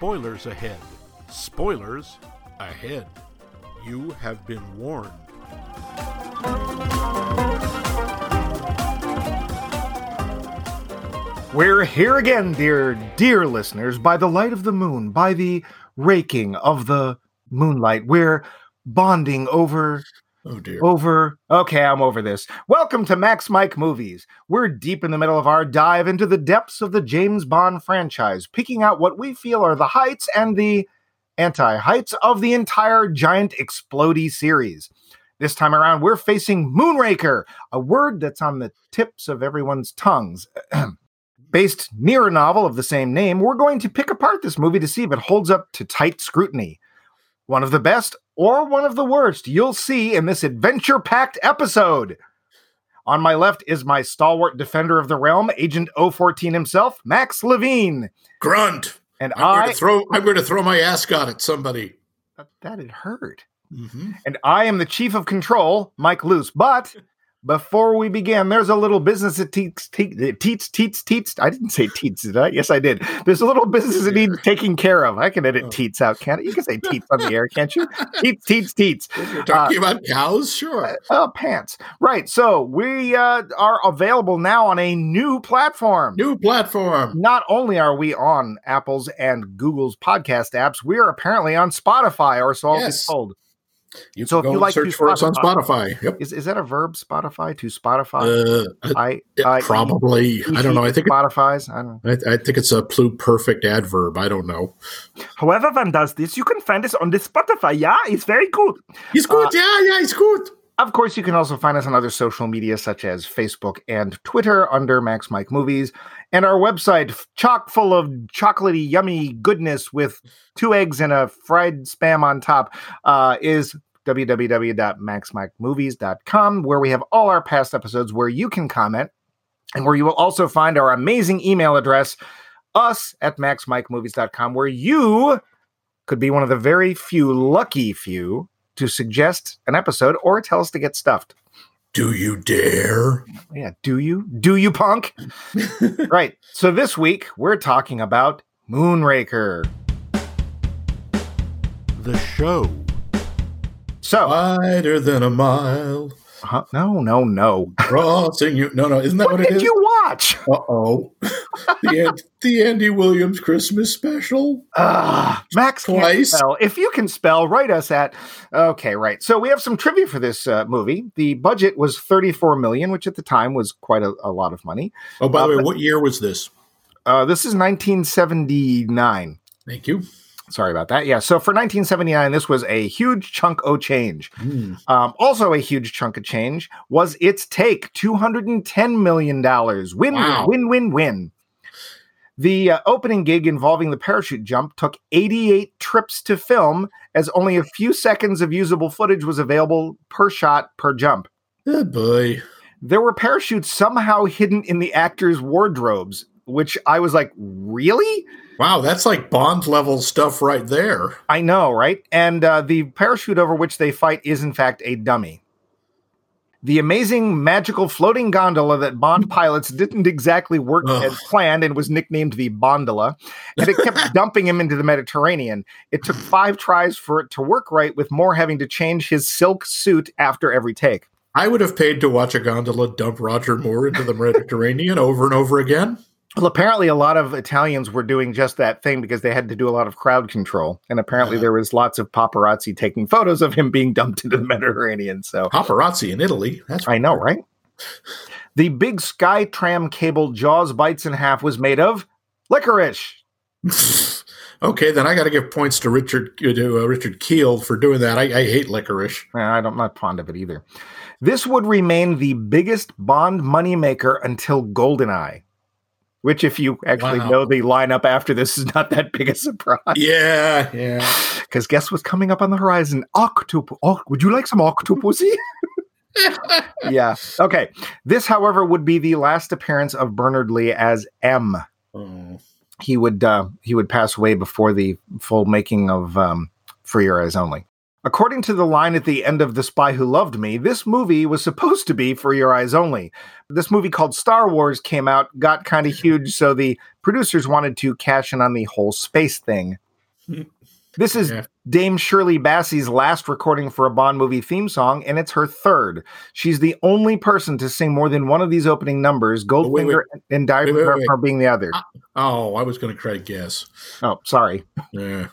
Spoilers ahead. Spoilers ahead. You have been warned. We're here again, dear, dear listeners, by the light of the moon, by the raking of the moonlight. We're bonding over Oh dear. over. Okay, I'm over this. Welcome to Max Mike Movies. We're deep in the middle of our dive into the depths of the James Bond franchise, picking out what we feel are the heights and the anti heights of the entire giant explodey series. This time around, we're facing Moonraker, a word that's on the tips of everyone's tongues. Based near a novel of the same name, we're going to pick apart this movie to see if it holds up to tight scrutiny. One of the best or one of the worst you'll see in this adventure packed episode. On my left is my stalwart defender of the realm, Agent 014 himself, Max Levine. Grunt. And I'm going I. to throw. I'm going to throw my ascot at somebody. that had hurt. Mm-hmm. And I am the chief of control, Mike Luce. But before we begin, there's a little business that teats, te- teats, teats, teats. I didn't say teats, did I? Yes, I did. There's a little business that needs taking care of. I can edit Oh. teats out, can't I? You can say teats on the air, can't you? Teats, teats, teats. You're talking about cows, sure. Uh, pants. Right. So we uh, are available now on a new platform. New platform. Not only are we on Apple's and Google's podcast apps, we are apparently on Spotify, or so I'll Yes. be told. You So can if you like search to for us on Spotify- Spotify. Yep. Is is that a verb? Spotify to Spotify. Uh, I, it I probably. I don't know. I think. It, Spotify's. I don't. know. I, I think it's a pluperfect adverb. I don't know. However one does this, you can find us on the Spotify. Yeah, it's very good. He's Uh, good. yeah, yeah, it's good. Of course, you can also find us on other social media such as Facebook and Twitter under Max Mike Movies, and our website chock full of chocolatey, yummy goodness with two eggs and a fried spam on top uh, is www.maxmikemovies.com, where we have all our past episodes where you can comment, and where you will also find our amazing email address, us at maxmikemovies.com, where you could be one of the very few lucky few to suggest an episode or tell us to get stuffed. Do you dare? Yeah, do you? Do you, punk? right. So this week we're talking about Moonraker. The show. So, Wider than a mile, huh? no, no, no. crossing you. No, no, isn't that What what, it did you watch? Uh oh. the, the Andy Williams Christmas special. Ah, Max can't Twice. spell. If you can spell, write us at. Okay, right. So we have some trivia for this uh, movie. The budget was 34 million, which at the time was quite a, a lot of money. Oh, by Uh, the way, what year was this? Uh, this is 1979. Thank you. Sorry about that. Yeah. So for 1979, this was a huge chunk of change. Hmm. Um, also, a huge chunk of change was its take $210 million. Win, Wow. win, win, win. The uh, opening gig involving the parachute jump took 88 trips to film, as only a few seconds of usable footage was available per shot per jump. Oh boy. There were parachutes somehow hidden in the actors' wardrobes, which I was like, really? Wow, that's like Bond level stuff right there. I know, right? And uh, the parachute over which they fight is, in fact, a dummy. The amazing magical floating gondola that Bond pilots didn't exactly work Ugh. as planned and was nicknamed the Bondola, and it kept dumping him into the Mediterranean. It took five tries for it to work right, with Moore having to change his silk suit after every take. I would have paid to watch a gondola dump Roger Moore into the Mediterranean over and over again. Well, apparently, a lot of Italians were doing just that thing because they had to do a lot of crowd control, and apparently, there was lots of paparazzi taking photos of him being dumped into the Mediterranean. So Paparazzi in Italy. That's I know, right? The big sky tram cable Jaws bites in half was made of licorice. okay, then I got to give points to Richard to uh, Richard Kiel for doing that. I, I hate licorice. I don't, I'm not fond of it either. This would remain the biggest Bond moneymaker until Goldeneye, which, if you actually Wow. know the lineup after this, is not that big a surprise. Yeah, yeah. Because guess what's coming up on the horizon? Octopus. Oh, would you like some octopusy? yeah. Okay. This, however, would be the last appearance of Bernard Lee as M. Oh. he would uh, he would pass away before the full making of um, For Your Eyes Only. According to the line at the end of The Spy Who Loved Me, this movie was supposed to be For Your Eyes Only. This movie called Star Wars came out, got kind of huge, so the producers wanted to cash in on the whole space thing. This is Yeah. Dame Shirley Bassey's last recording for a Bond movie theme song, and it's her third. She's the only person to sing more than one of these opening numbers, oh, wait, Goldfinger and Diary Wait, of wait, a wait. Girl being the other. Oh, I was going to try guess. Oh, sorry. Yeah.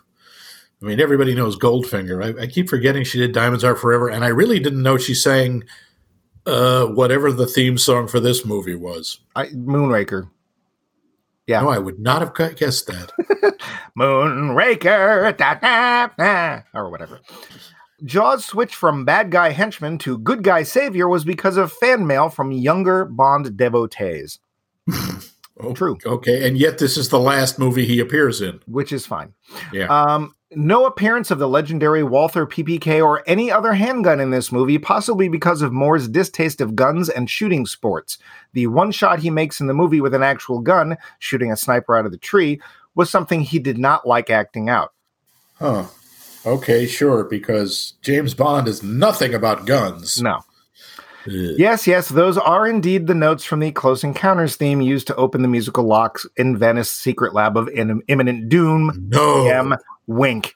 I mean, everybody knows Goldfinger. I, I keep forgetting she did Diamonds Are Forever, and I really didn't know she sang uh, whatever the theme song for this movie was. I, Moonraker. Yeah. No, I would not have guessed that. Moonraker, da, da, da, or whatever. Jaws' switch from bad guy henchman to good guy savior was because of fan mail from younger Bond devotees, Oh, True. Okay, and yet this is the last movie he appears in. which is fine. Yeah. Um, no appearance of the legendary Walther PPK or any other handgun in this movie, possibly because of Moore's distaste of guns and shooting sports. The one shot he makes in the movie with an actual gun, shooting a sniper out of the tree, was something he did not like acting out. Huh. Okay, sure, because James Bond is nothing about guns. No. Yes, yes, those are indeed the notes from the Close Encounters theme used to open the musical locks in Venice Secret Lab of Im- Imminent Doom. No. Wink.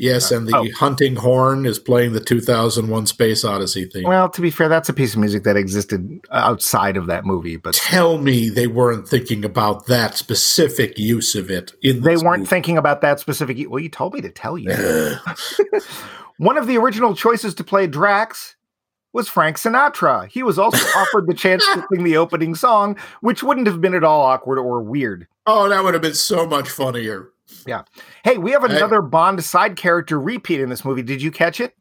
Yes, uh, and the Oh. hunting horn is playing the 2001 Space Odyssey theme. Well, to be fair, that's a piece of music that existed uh, outside of that movie, but Tell me they weren't thinking about that specific use of it in they weren't movie. thinking about that specific. Well, you told me to tell you. One of the original choices to play Drax was Frank Sinatra. He was also offered the chance to sing the opening song, which wouldn't have been at all awkward or weird. oh, that would have been so much funnier. Hey, we have Hey. another Bond side character repeat in this movie. Did you catch it?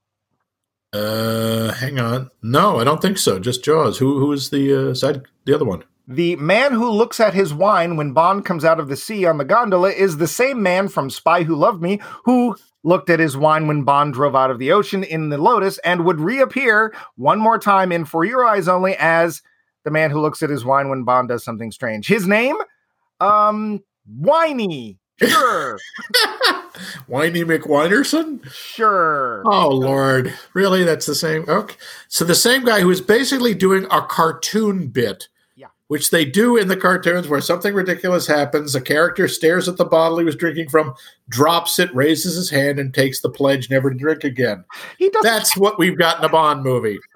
Uh, hang on. No, I don't think so. Just Jaws. Who who is the uh, side? The other one. The man who looks at his wine when Bond comes out of the sea on the gondola is the same man from Spy Who Loved Me who looked at his wine when Bond drove out of the ocean in the Lotus and would reappear one more time in For Your Eyes Only as the man who looks at his wine when Bond does something strange. His name? Um, Whiny. Sure. Whiny McWinerson. sure. Oh Lord, really? That's the same. Okay, so the same guy who is basically doing a cartoon bit, Yeah. which they do in the cartoons, where something ridiculous happens. A character stares at the bottle he was drinking from, drops it, raises his hand, and takes the pledge never to drink again. He does That's what we've got in a Bond movie.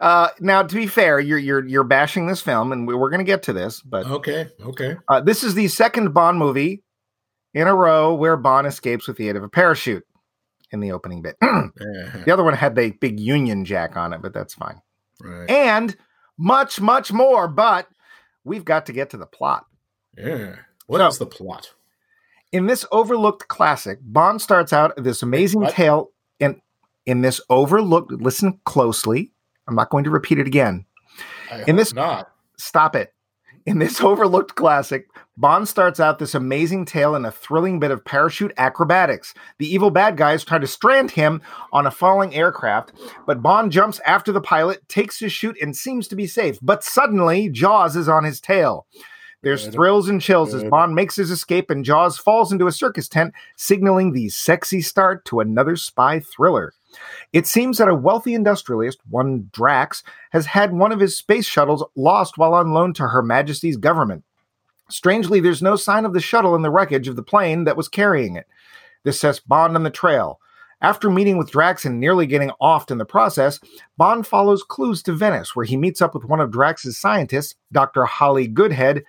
Uh, now, to be fair, you're you're you're bashing this film, and we- we're going to get to this, but Okay, okay. Uh, this is the second Bond movie in a row where Bond escapes with the aid of a parachute in the opening bit. Uh-huh, the other one had the big Union Jack on it, but that's fine. right. And much, much more. But we've got to get to the plot. Yeah. What is So- the plot? In this overlooked classic, Bond starts out this amazing What? tale. In in this overlooked, listen closely. I'm not going to repeat it again. I In this- not. Stop it. In this overlooked classic, Bond starts out this amazing tale in a thrilling bit of parachute acrobatics. The evil bad guys try to strand him on a falling aircraft, but Bond jumps after the pilot, takes his chute, and seems to be safe. But suddenly, Jaws is on his tail. There's thrills and chills as Bond makes his escape and Jaws falls into a circus tent, signaling the sexy start to another spy thriller. It seems that a wealthy industrialist, one Drax, has had one of his space shuttles lost while on loan to Her Majesty's government. Strangely, there's no sign of the shuttle in the wreckage of the plane that was carrying it. This sets Bond on the trail. After meeting with Drax and nearly getting offed in the process, Bond follows clues to Venice, where he meets up with one of Drax's scientists, Dr. Holly Goodhead,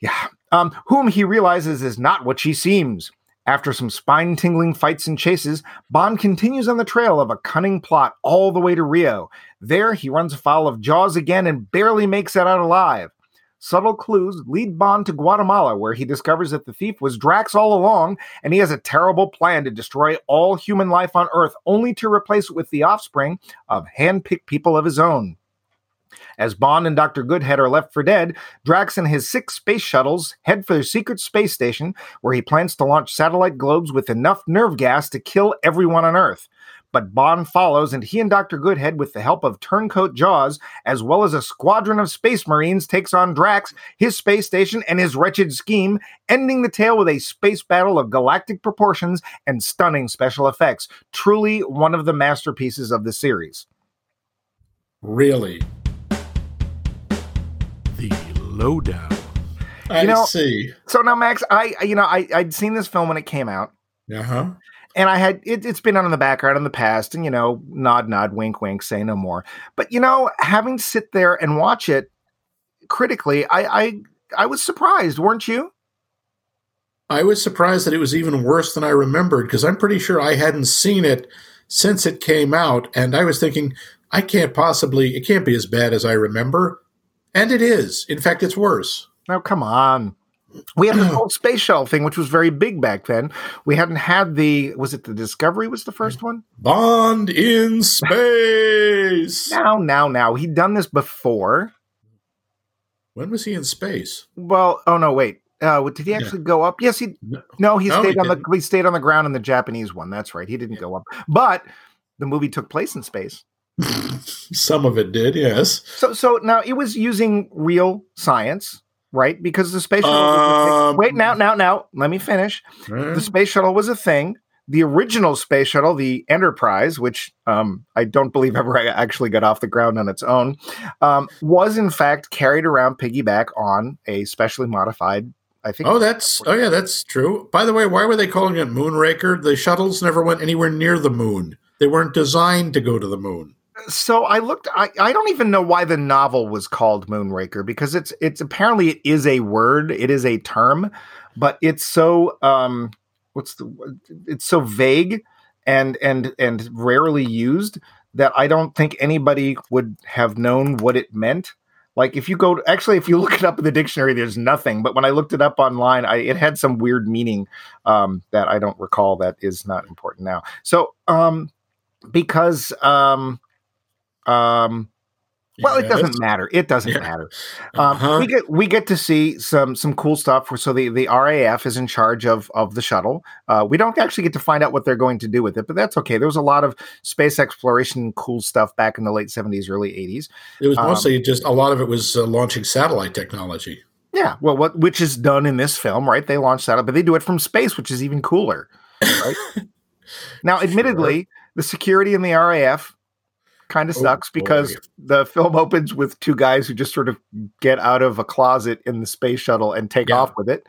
yeah, um, whom he realizes is not what she seems. After some spine tingling fights and chases, Bond continues on the trail of a cunning plot all the way to Rio. There, he runs afoul of Jaws again and barely makes it out alive. Subtle clues lead Bond to Guatemala, where he discovers that the thief was Drax all along, and he has a terrible plan to destroy all human life on Earth, only to replace it with the offspring of hand picked people of his own. As Bond and Dr. Goodhead are left for dead, Drax and his six space shuttles head for their secret space station, where he plans to launch satellite globes with enough nerve gas to kill everyone on Earth. But Bond follows, and he and Dr. Goodhead, with the help of turncoat Jaws, as well as a squadron of space marines, takes on Drax, his space station, and his wretched scheme, ending the tale with a space battle of galactic proportions and stunning special effects. Truly one of the masterpieces of the series. Really? Lowdown. I You know- see. So now, Max, I you know I I'd seen this film when it came out, Uh huh. and I had it, it's been on in the background in the past, and you know, nod, nod, wink, wink, say no more. But you know, having sit there and watch it critically, I I I was surprised, weren't you? I was surprised that it was even worse than I remembered because I'm pretty sure I hadn't seen it since it came out, and I was thinking I can't possibly. It can't be as bad as I remember, and it is. In fact, it's worse. Now, come on. We had the whole space shuttle thing, which was very big back then. We hadn't had the was it the Discovery was the first one? Bond in space. Now, now, now. He'd done this before. When was he in space? Well, oh no, wait. Uh, did he actually go up? Yes, he. No. No, he No, stayed he on the. didn't. He stayed on the ground in the Japanese one. That's right. He didn't go up, but the movie took place in space. Some of it did, yes. So, so now it was using real science, right? Because the space shuttle. was a thing- Um, wait, now, now, now. Let me finish. Uh, the space shuttle was a thing. The original space shuttle, the Enterprise, which um, I don't believe ever actually got off the ground on its own, um, was in fact carried around piggyback on a specially modified. I think. Oh, that's oh yeah, that's true. By the way, why were they calling it Moonraker? The shuttles never went anywhere near the moon. They weren't designed to go to the moon. So I looked. I, I don't even know why the novel was called Moonraker because it's it's apparently it is a word. It is a term, but it's so um, what's the it's so vague and and and rarely used that I don't think anybody would have known what it meant. Like if you go actually if you look it up in the dictionary, there's nothing. But when I looked it up online, I, it had some weird meaning um, that I don't recall. That is not important now. So um, because um, um, well, it doesn't matter. It doesn't Yeah. matter. Um, Uh-huh. We get we get to see some some cool stuff. So the the RAF is in charge of of the shuttle. Uh, we don't actually get to find out what they're going to do with it, but that's okay. There was a lot of space exploration, cool stuff back in the late seventies, early eighties. It was um, mostly just a lot of it was uh, launching satellite technology. Yeah, well, what which is done in this film, right? They launch that, but they do it from space, which is even cooler. Right? now, admittedly, the security in the RAF kind of Oh, sucks because boy. the film opens with two guys who just sort of get out of a closet in the space shuttle and take Yeah. off with it.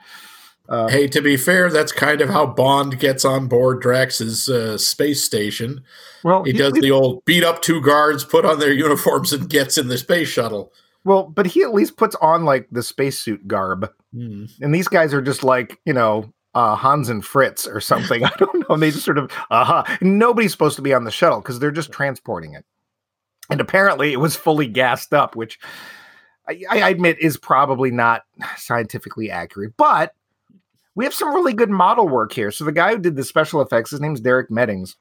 Uh, Hey, to be fair, that's kind of how Bond gets on board Drax's uh, space station. well, He he- does the old beat up two guards, put on their uniforms, and gets in the space shuttle. well, but he at least puts on like the spacesuit garb, Hmm. and these guys are just like you know. Uh, Hans and Fritz or something. I don't know. And They just sort of, aha. Nobody's supposed to be on the shuttle because they're just transporting it. And apparently it was fully gassed up, which I, I admit is probably not scientifically accurate. But we have some really good model work here. So the guy who did the special effects, his name's Derek Meddings.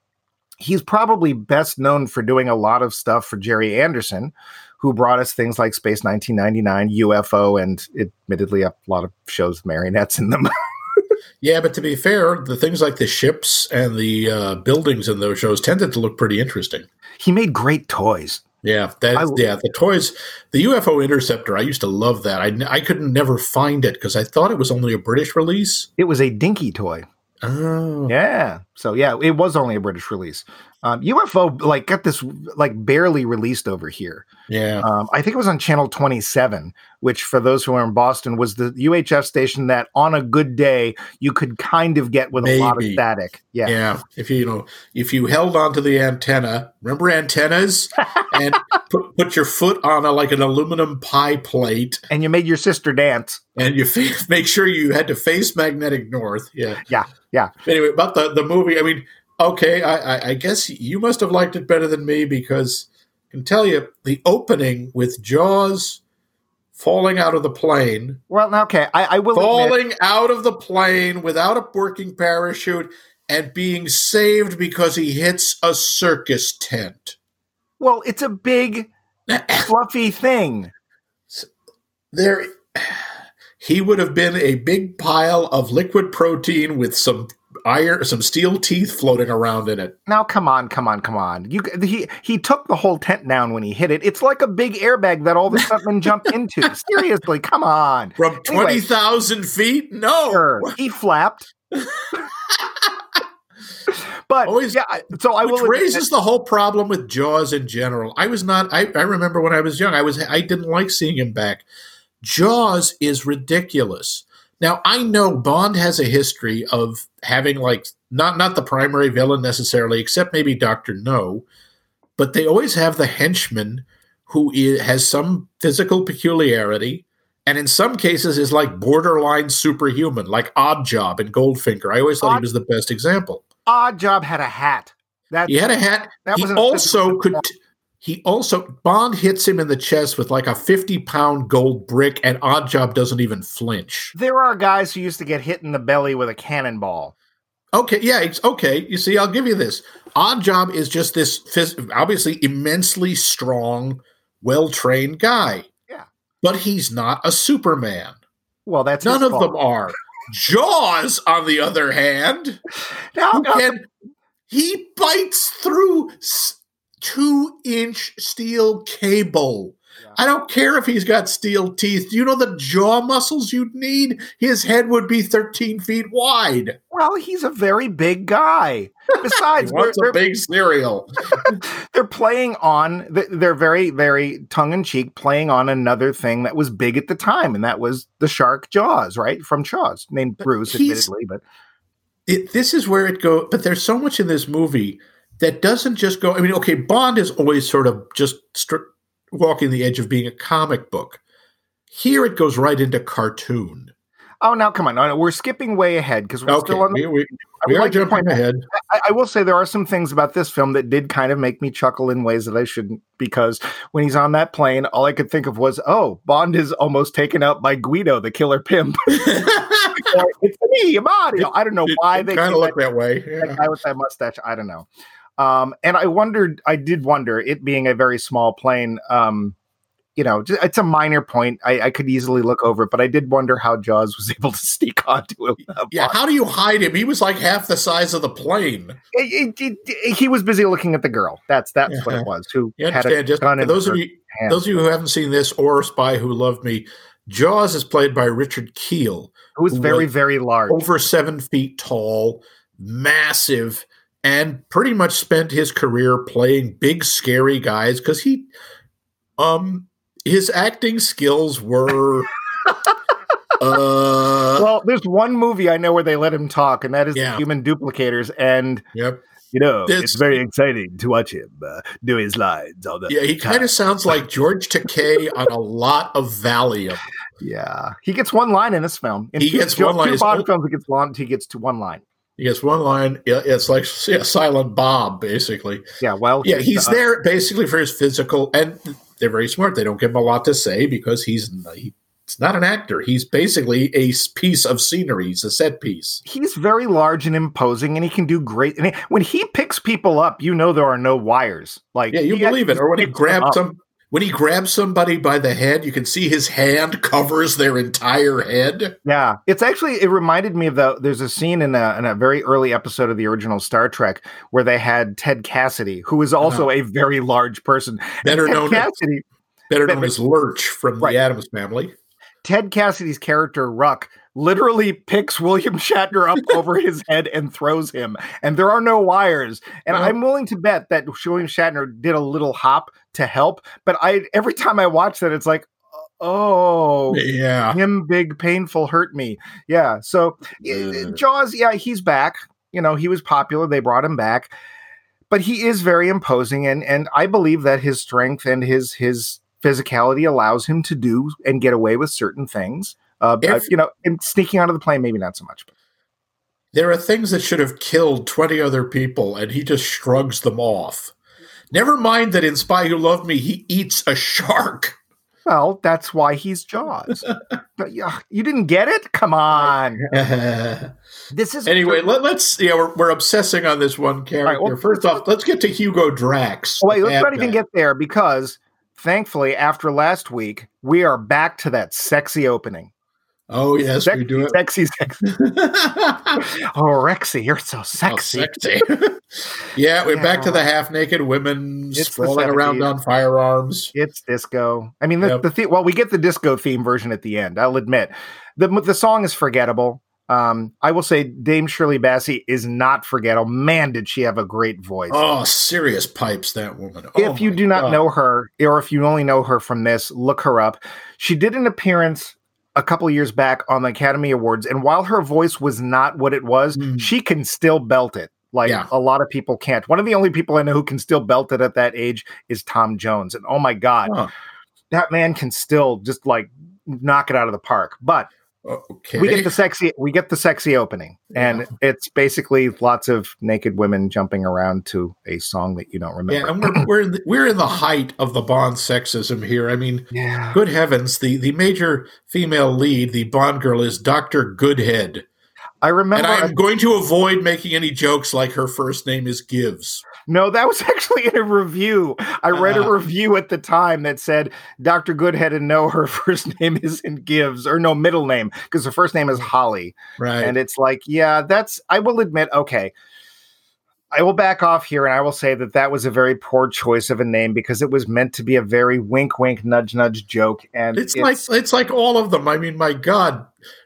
He's probably best known for doing a lot of stuff for Gerry Anderson, who brought us things like Space 1999, UFO, and admittedly a lot of shows with marionettes in them. Yeah, but to be fair, the things like the ships and the uh, buildings in those shows tended to look pretty interesting. he made great toys. Yeah, that I- yeah, the toys, the UFO Interceptor. I used to love that. I I couldn't never find it because I thought it was only a British release. It was a dinky toy. Oh, Yeah. So yeah, it was only a British release. Um, UFO like got this like barely released over here. yeah. Um, I think it was on channel 27, which for those who are in Boston was the UHF station that on a good day you could kind of get with a lot of static. Yeah. Yeah, if you, you know, if you held onto the antenna, remember antennas, and put, put your foot on a like an aluminum pie plate, And you made your sister dance. and you fa- make sure you had to face magnetic north. Yeah, Yeah, yeah. Anyway, about the the movie, I mean, okay, I, I, I guess you must have liked it better than me because I can tell you the opening with Jaws falling out of the plane, Well, okay, I, I will admit, falling out of the plane without a working parachute, and being saved because he hits a circus tent. well, it's a big fluffy thing. there he would have been a big pile of liquid protein with some iron some steel teeth floating around in it Now, come on, come on, come on. You he he took the whole tent down when he hit it. It's like a big airbag that all the stuntmen jumped into. Seriously, come on. from Anyway. 20,000 feet no Sure, he flapped. but Always- yeah, so I which will raises the whole problem with jaws in general i was not I, I remember when i was young i was i didn't like seeing him back Jaws is ridiculous. Now I know Bond has a history of having like not not the primary villain necessarily, except maybe Doctor No, but they always have the henchman who is, has some physical peculiarity, and in some cases is like borderline superhuman, like Odd Job and Goldfinger. I always thought Odd- he was the best example. Odd Job had a hat. That He had a hat. That he also could. He also Bond hits him in the chest with like a fifty pound gold brick, and Odd Job doesn't even flinch. there are guys who used to get hit in the belly with a cannonball. Okay, yeah, it's okay. You see, I'll give you this. Odd Job is just this phys- obviously immensely strong, well trained guy. Yeah. but he's not a Superman. Well, that's None of fault. them are. Jaws, on the other hand, Now, now, uh, can he bites through s- two inch steel cable. Yeah. I don't care if he's got steel teeth. Do you know the jaw muscles you'd need? His head would be 13 feet wide. well, he's a very big guy. Besides, they're, wants a big cereal. they're playing on. They're very, very tongue in cheek, playing on another thing that was big at the time, and that was the shark Jaws, right from Jaws, named Bruce, he's- admittedly, but it, this is where it goes. But there's so much in this movie that doesn't just go. I mean, okay, Bond is always sort of just walking the edge of being a comic book. Here it goes right into cartoon. oh, now come on, no, no, we're skipping way ahead because we're Okay, still on. we, we, I we are like to jumping point ahead. I, I will say there are some things about this film that did kind of make me chuckle in ways that I shouldn't because when he's on that plane, all I could think of was, oh, Bond is almost taken out by Guido, the killer pimp. It's me, Mario. I don't know why they kind of look that, that way. that Yeah. guy with that mustache. I don't know. Um, and I wondered, I did wonder, it being a very small plane, um, you know, it's a minor point. I, I could easily look over, it, but I did wonder how Jaws was able to sneak onto him. Yeah, how do you hide him? He was like half the size of the plane. It- it- it- he was busy looking at the girl. That's that's what it was. Who You had a understand? Just gun for those of you, hand. those of you who haven't seen this or Spy Who Loved Me, Jaws is played by Richard Kiel, who is who very very large. over seven feet tall, massive, and pretty much spent his career playing big, scary guys because he, um, his acting skills were. uh, well, there's one movie I know where they let him talk, and that is Yeah. the Human Duplicators. And yep. you know, This- it's very exciting to watch him uh, do his lines. All the Yeah, he kind of sounds like George Takei on a lot of Valium. yeah. He gets one line in this film. In He two, gets two- one line. Two It's Bond films, he gets one. He gets to one line. He gets one line. It's like yeah, Silent Bob, basically. Yeah. Well, Yeah, he's uh, there basically for his physical, and they're very smart. They don't give him a lot to say because he's he's not an actor. He's basically a piece of scenery. He's a set piece. He's very large and imposing, and he can do great. And he- when he picks people up, you know there are no wires. Like Yeah, you believe it. Or when he grabs some, when he grabs somebody by the head, you can see his hand covers their entire head. Yeah, it's actually it reminded me of the. There's a scene in a in a very early episode of the original Star Trek where they had Ted Cassidy, who is also uh-huh. a very large person. Better Ted known, as, Cassidy, better but- known as Lurch from Right. the Addams Family. Ted Cassidy's character Ruk literally picks William Shatner up over his head and throws him, and there are no wires. And No. I'm willing to bet that William Shatner did a little hop to help, but I every time I watch that, it's like, uh, oh. Yeah, him big painful hurt me yeah so Yeah. jaws yeah he's back you know he was popular they brought him back but he is very imposing and and i believe that his strength and his his physicality allows him to do and get away with certain things uh, but, If- you know and sneaking onto the plane maybe not so much but there are things that should have killed twenty other people, and he just shrugs them off. Never mind that in Spy Who Loved Me, he eats a shark. well that's why he's jaws you didn't get it come on this is anyway, let, us Yeah, we're, we're obsessing on this one character. well- First off, let's get to Hugo Drax. Oh, wait, let's not even get there because thankfully, after last week, we are back to that sexy opening. Oh yes, sexy, we do it. Sexy, sexy. Oh, Rexy, you're so Oh, sexy. sexy. yeah, we're back to the half-naked women It's sprawling around on firearms. It's disco. I mean, the, Yep. the, the well, we get the disco theme version at the end. I'll admit, the the song is forgettable. Um, I will say Dame Shirley Bassey is not forgettable. Man, did she have a great voice. Oh, serious pipes, that woman. if Oh, you do not God. know her, or if you only know her from this, look her up. She did an appearance a couple years back on the Academy Awards, and while her voice was not what it was, Mm. she can still belt it. Like Yeah. a lot of people can't. One of the only people I know who can still belt it at that age is Tom Jones. And oh my God, Huh. that man can still just like knock it out of the park. But Okay. we get the sexy we get the sexy opening and Yeah. it's basically lots of naked women jumping around to a song that you don't remember yeah, and we're we're in the, we're in the height of the Bond sexism here. I mean, yeah good heavens, the the major female lead, the Bond girl, is Doctor Goodhead, i remember. and I am going to avoid making any jokes like her first name is Gives. no that was actually in a review i read a Uh-huh. review at the time that said dr goodhead and no her first name isn't gives or no middle name because her first name is holly Right. and it's like yeah that's i will admit okay I will back off here and I will say that that was a very poor choice of a name because it was meant to be a very wink, wink, nudge, nudge joke. And it's, like it's like all of them. I mean, my God,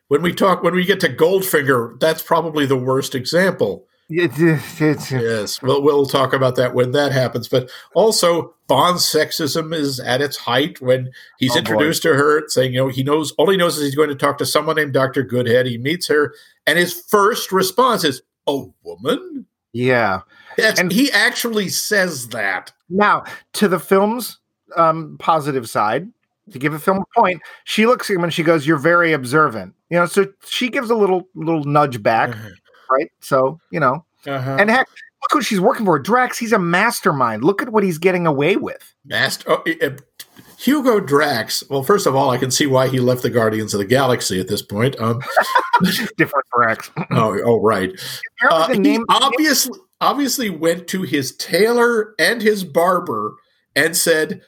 when we talk when we get to Goldfinger, that's probably the worst example. It- it- it's- Yes, we'll we'll talk about that when that happens. But also, Bond's sexism is at its height when he's Oh, boy. introduced to her, saying, you know, he knows all he knows is he's going to talk to someone named Doctor Goodhead. He meets her, and his first response is, "A woman." yeah. That's, And- he actually says that. Now, to the film's um, positive side, to give a film a point, she looks at him and she goes, "You're very observant." You know, so she gives a little little nudge back, right? So you know, Uh-huh. and heck, look who she's working for. Drax, he's a mastermind. Look at what he's getting away with. Master oh, uh, Hugo Drax. Well, first of all, I can see why he left the Guardians of the Galaxy at this point. Um, Different Drax. oh, oh, right. Uh, name, obviously obviously went to his tailor and his barber and said,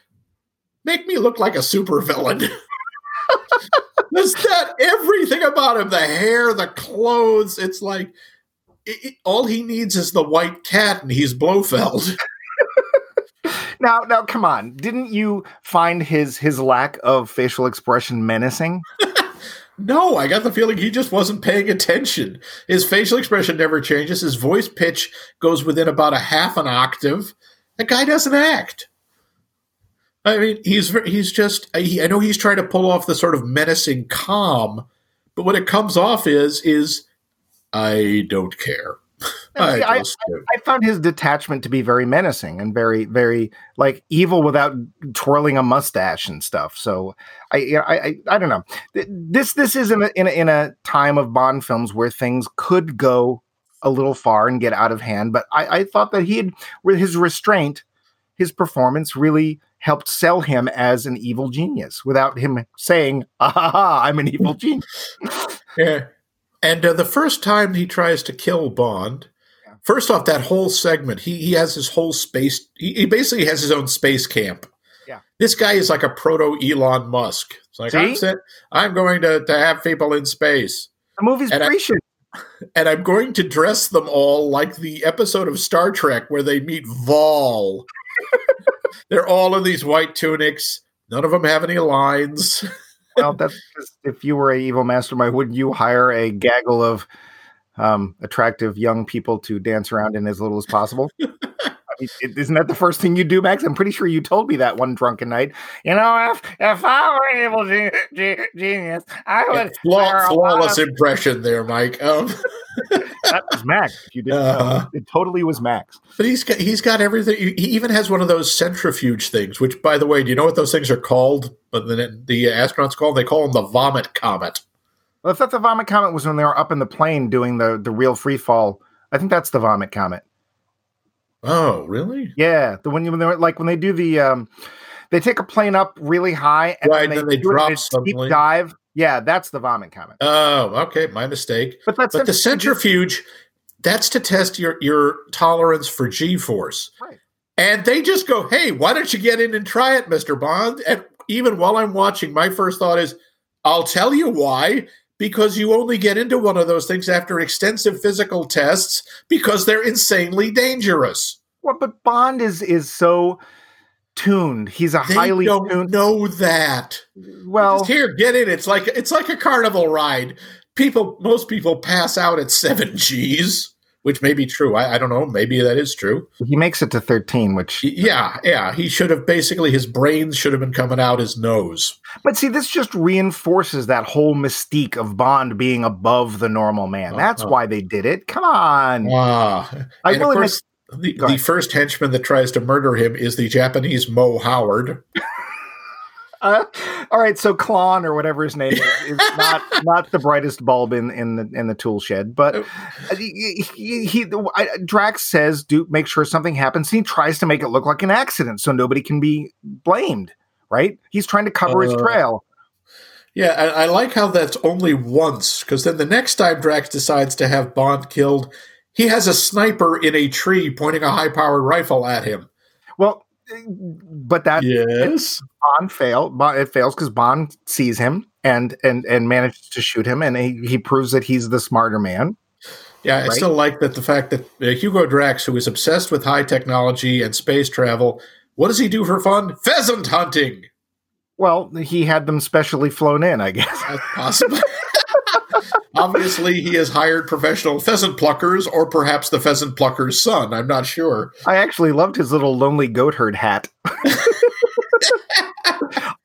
"Make me look like a supervillain." Is that everything about him? The hair, the clothes. It's like it, it- all he needs is the white cat, and he's Blofeld. now, now, come on! Didn't you find his his lack of facial expression menacing? No, I got the feeling he just wasn't paying attention. His facial expression never changes. His voice pitch goes within about a half an octave. The guy doesn't act. I mean, he's he's just. I, he, I know he's trying to pull off the sort of menacing calm, but what it comes off is is I don't care. I, I- do. I found his detachment to be very menacing and very, very like evil without twirling a mustache and stuff. So I, I, I, I don't know. This, this is in a, in a, in a time of Bond films where things could go a little far and get out of hand. But I, I thought that he had, with his restraint, his performance really helped sell him as an evil genius without him saying, ah, ha, ha, I'm an evil genius. Yeah. And uh, the first time he tries to kill Bond, Yeah. first off, that whole segment, he, he has his whole space, he, he basically has his own space camp. Yeah. This guy is like a proto Elon Musk. It's like, I'm, set, I'm going to, to have people in space, The movie's And I- and I'm going to dress them all like the episode of Star Trek where they meet Vaal. They're all in these white tunics. None of them have any lines. well, that's just, if you were a evil mastermind, wouldn't you hire a gaggle of um, attractive young people to dance around in as little as possible? I mean, isn't that the first thing you do, Max? I'm pretty sure you told me that one drunken night. You know, if if I were an evil ge- ge- genius, I would. Flaw- flawless of- impression there, Mike. Um, that was Max. You didn't. Uh-huh. It totally was Max. But he's got he's got everything. He even has one of those centrifuge things. Which, by the way, do you know what those things are called? But the the astronauts call they call them the vomit comet. Well, I thought the vomit comet was when they were up in the plane doing the the real free fall. I think that's the vomit comet. Oh, really? Yeah, the when you when they like when they do the um, they take a plane up really high and Right, then then they do it in drop steep suddenly. dive. Yeah, that's the vomit comet. Oh, okay, my mistake. But that's But the centrifuge, that's to test your your tolerance for G force. Right. And they just go, "Hey, why don't you get in and try it, Mister Bond?" And even while I'm watching, my first thought is, "I'll tell you why." Because you only get into one of those things after extensive physical tests because they're insanely dangerous. Well, but Bond is is so tuned. He's a They highly don't tuned. know that. Well, Just here, get in. It's like it's like a carnival ride. people, most people pass out at seven G's, which may be true. I, I don't know. Maybe that is true. He makes it to 13, which. Yeah, yeah. He should have basically his brains should have been coming out his nose. But see, this just reinforces that whole mystique of Bond being above the normal man. That's Uh-huh. why they did it. Come on. Ah, I and admit- course, the, the first henchman that tries to murder him is the Japanese Mo Howard. Uh, all right, so Klon or whatever his name is, is not not the brightest bulb in in the in the tool shed, but Oh. he, he, he I, Drax says do make sure something happens. He tries to make it look like an accident so nobody can be blamed. Right? He's trying to cover his Uh, trail. Yeah, I, I like how that's only once, because then the next time Drax decides to have Bond killed, he has a sniper in a tree pointing a high powered rifle at him. Well, but that Yes. Bond fail. It fails because Bond sees him and and and manages to shoot him, and he, he proves that he's the smarter man. Yeah, I still like that the fact that uh, Hugo Drax, who is obsessed with high technology and space travel, what does he do for fun? Pheasant hunting. Well, he had them specially flown in, I guess. That's possible. Obviously, he has hired professional pheasant pluckers, or perhaps the pheasant plucker's son. I'm not sure. I actually loved his little lonely goat herd hat.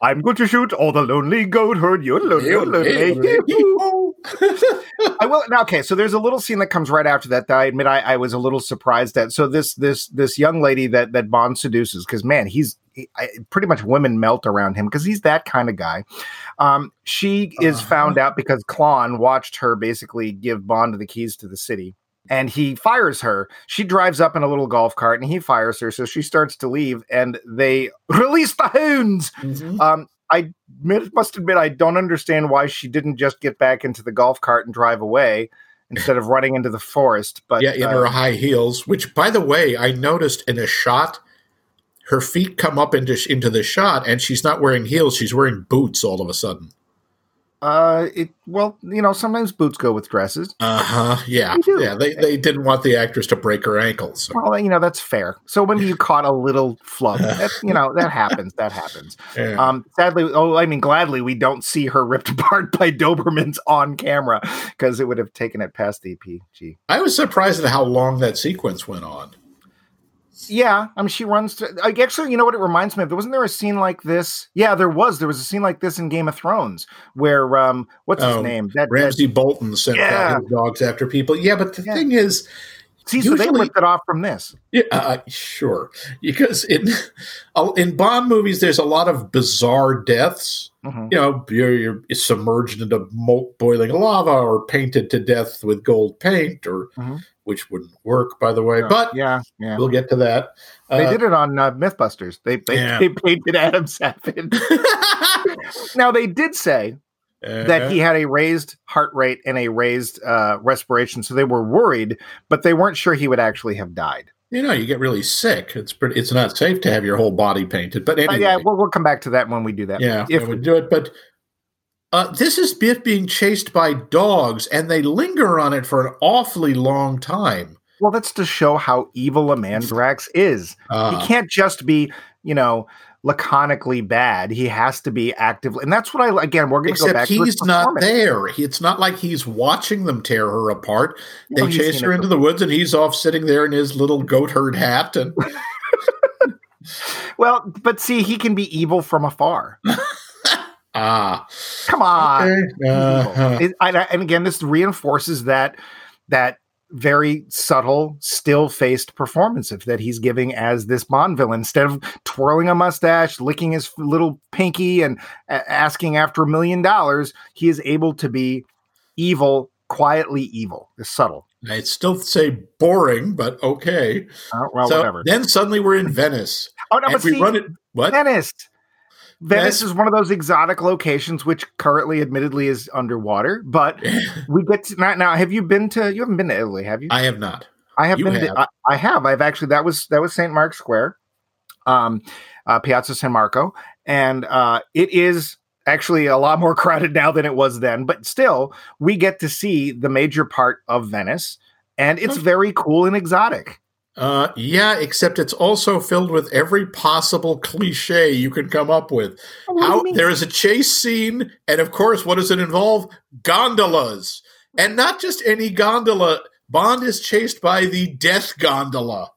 I'm going to shoot all the lonely goat herd. You're lonely. You're lonely. I will now. Okay, so there's a little scene that comes right after that that I admit I, I was a little surprised at. So this this this young lady that that Bond seduces because man, he's he, I, pretty much women melt around him because he's that kind of guy. Um, she is Uh-huh. found out because Klon watched her basically give Bond the keys to the city. And he fires her. She drives up in a little golf cart and he fires her. So she starts to leave and they release the hounds. Mhm. Um, I must admit I don't understand why she didn't just get back into the golf cart and drive away instead of running into the forest. But yeah, in uh, her high heels, which, by the way, I noticed in a shot, her feet come up into into the shot, and she's not wearing heels; she's wearing boots all of a sudden. uh, it well, you know, sometimes boots go with dresses. Uh huh. Yeah, They yeah. They they didn't want the actress to break her ankles. Well, you know, that's fair. So when you caught a little flub, that, you know, that happens. That happens. Yeah. Um, sadly, oh, I mean, gladly, we don't see her ripped apart by Dobermans on camera because it would have taken it past the PG. I was surprised at how long that sequence went on. Yeah, I mean, she runs to. Like, actually, you know what it reminds me of? Wasn't there a scene like this? Yeah, there was. There was a scene like this in Game of Thrones where, um, what's his Oh, name? That, Ramsay Bolton sent Yeah. dogs after people. Yeah, but the Yeah. thing is, see, so they usually- ripped it off from this. Yeah, uh, sure. Because in in Bond movies, there's a lot of bizarre deaths. Mhm. You know, you're, you're submerged into boiling lava or painted to death with gold paint, or Mhm. Which wouldn't work, by the way. But yeah, yeah. we'll get to that. They Uh, did it on uh, MythBusters. They they, Yeah. they painted Adam Savage. now they did say that he had a raised heart rate and a raised uh, respiration, so they were worried, but they weren't sure he would actually have died. you know, you get really sick. It's pretty. It's not safe to have your whole body painted. But anyway, yeah, we'll, we'll come back to that when we do that. Yeah, if we do it. But uh, this is Biff being chased by dogs, and they linger on it for an awfully long time. well, that's to show how evil a man Drax is. Uh, he can't just be, you know, laconically bad. He has to be actively, and that's what I again. We're going to go back. to he's not there. He- It's not like he's watching them tear her apart. They Well, chase her into the woods, and he's off sitting there in his little goat herd hat. And Well, but see, he can be evil from afar. ah, Come on. okay. Uh-huh. It- I- I- and again, this reinforces that that very subtle, still-faced performance of, that he's giving as this Bond villain. Instead of twirling a mustache, licking his little pinky, and a- asking after a million dollars, he is able to be evil, quietly evil. It's subtle. I'd still say boring, but okay. Uh, well, so whatever. then suddenly we're in Venice, Oh no, but we see, run it. What? Venice. Venice is one of those exotic locations, which currently, admittedly, is underwater. But we get to, now. Now, have you been to? You haven't been to Italy, have you? I have not. I have You been. have. To, I, I have. I've actually. That was that was Saint Mark's Square, um, uh, Piazza San Marco, and uh, it is actually a lot more crowded now than it was then. But still, we get to see the major part of Venice, and it's Oh. very cool and exotic. Uh, yeah, except it's also filled with every possible cliche you can come up with. How there is a chase scene, and of course, what does it involve? Gondolas, and not just any gondola. Bond is chased by the Death Gondola.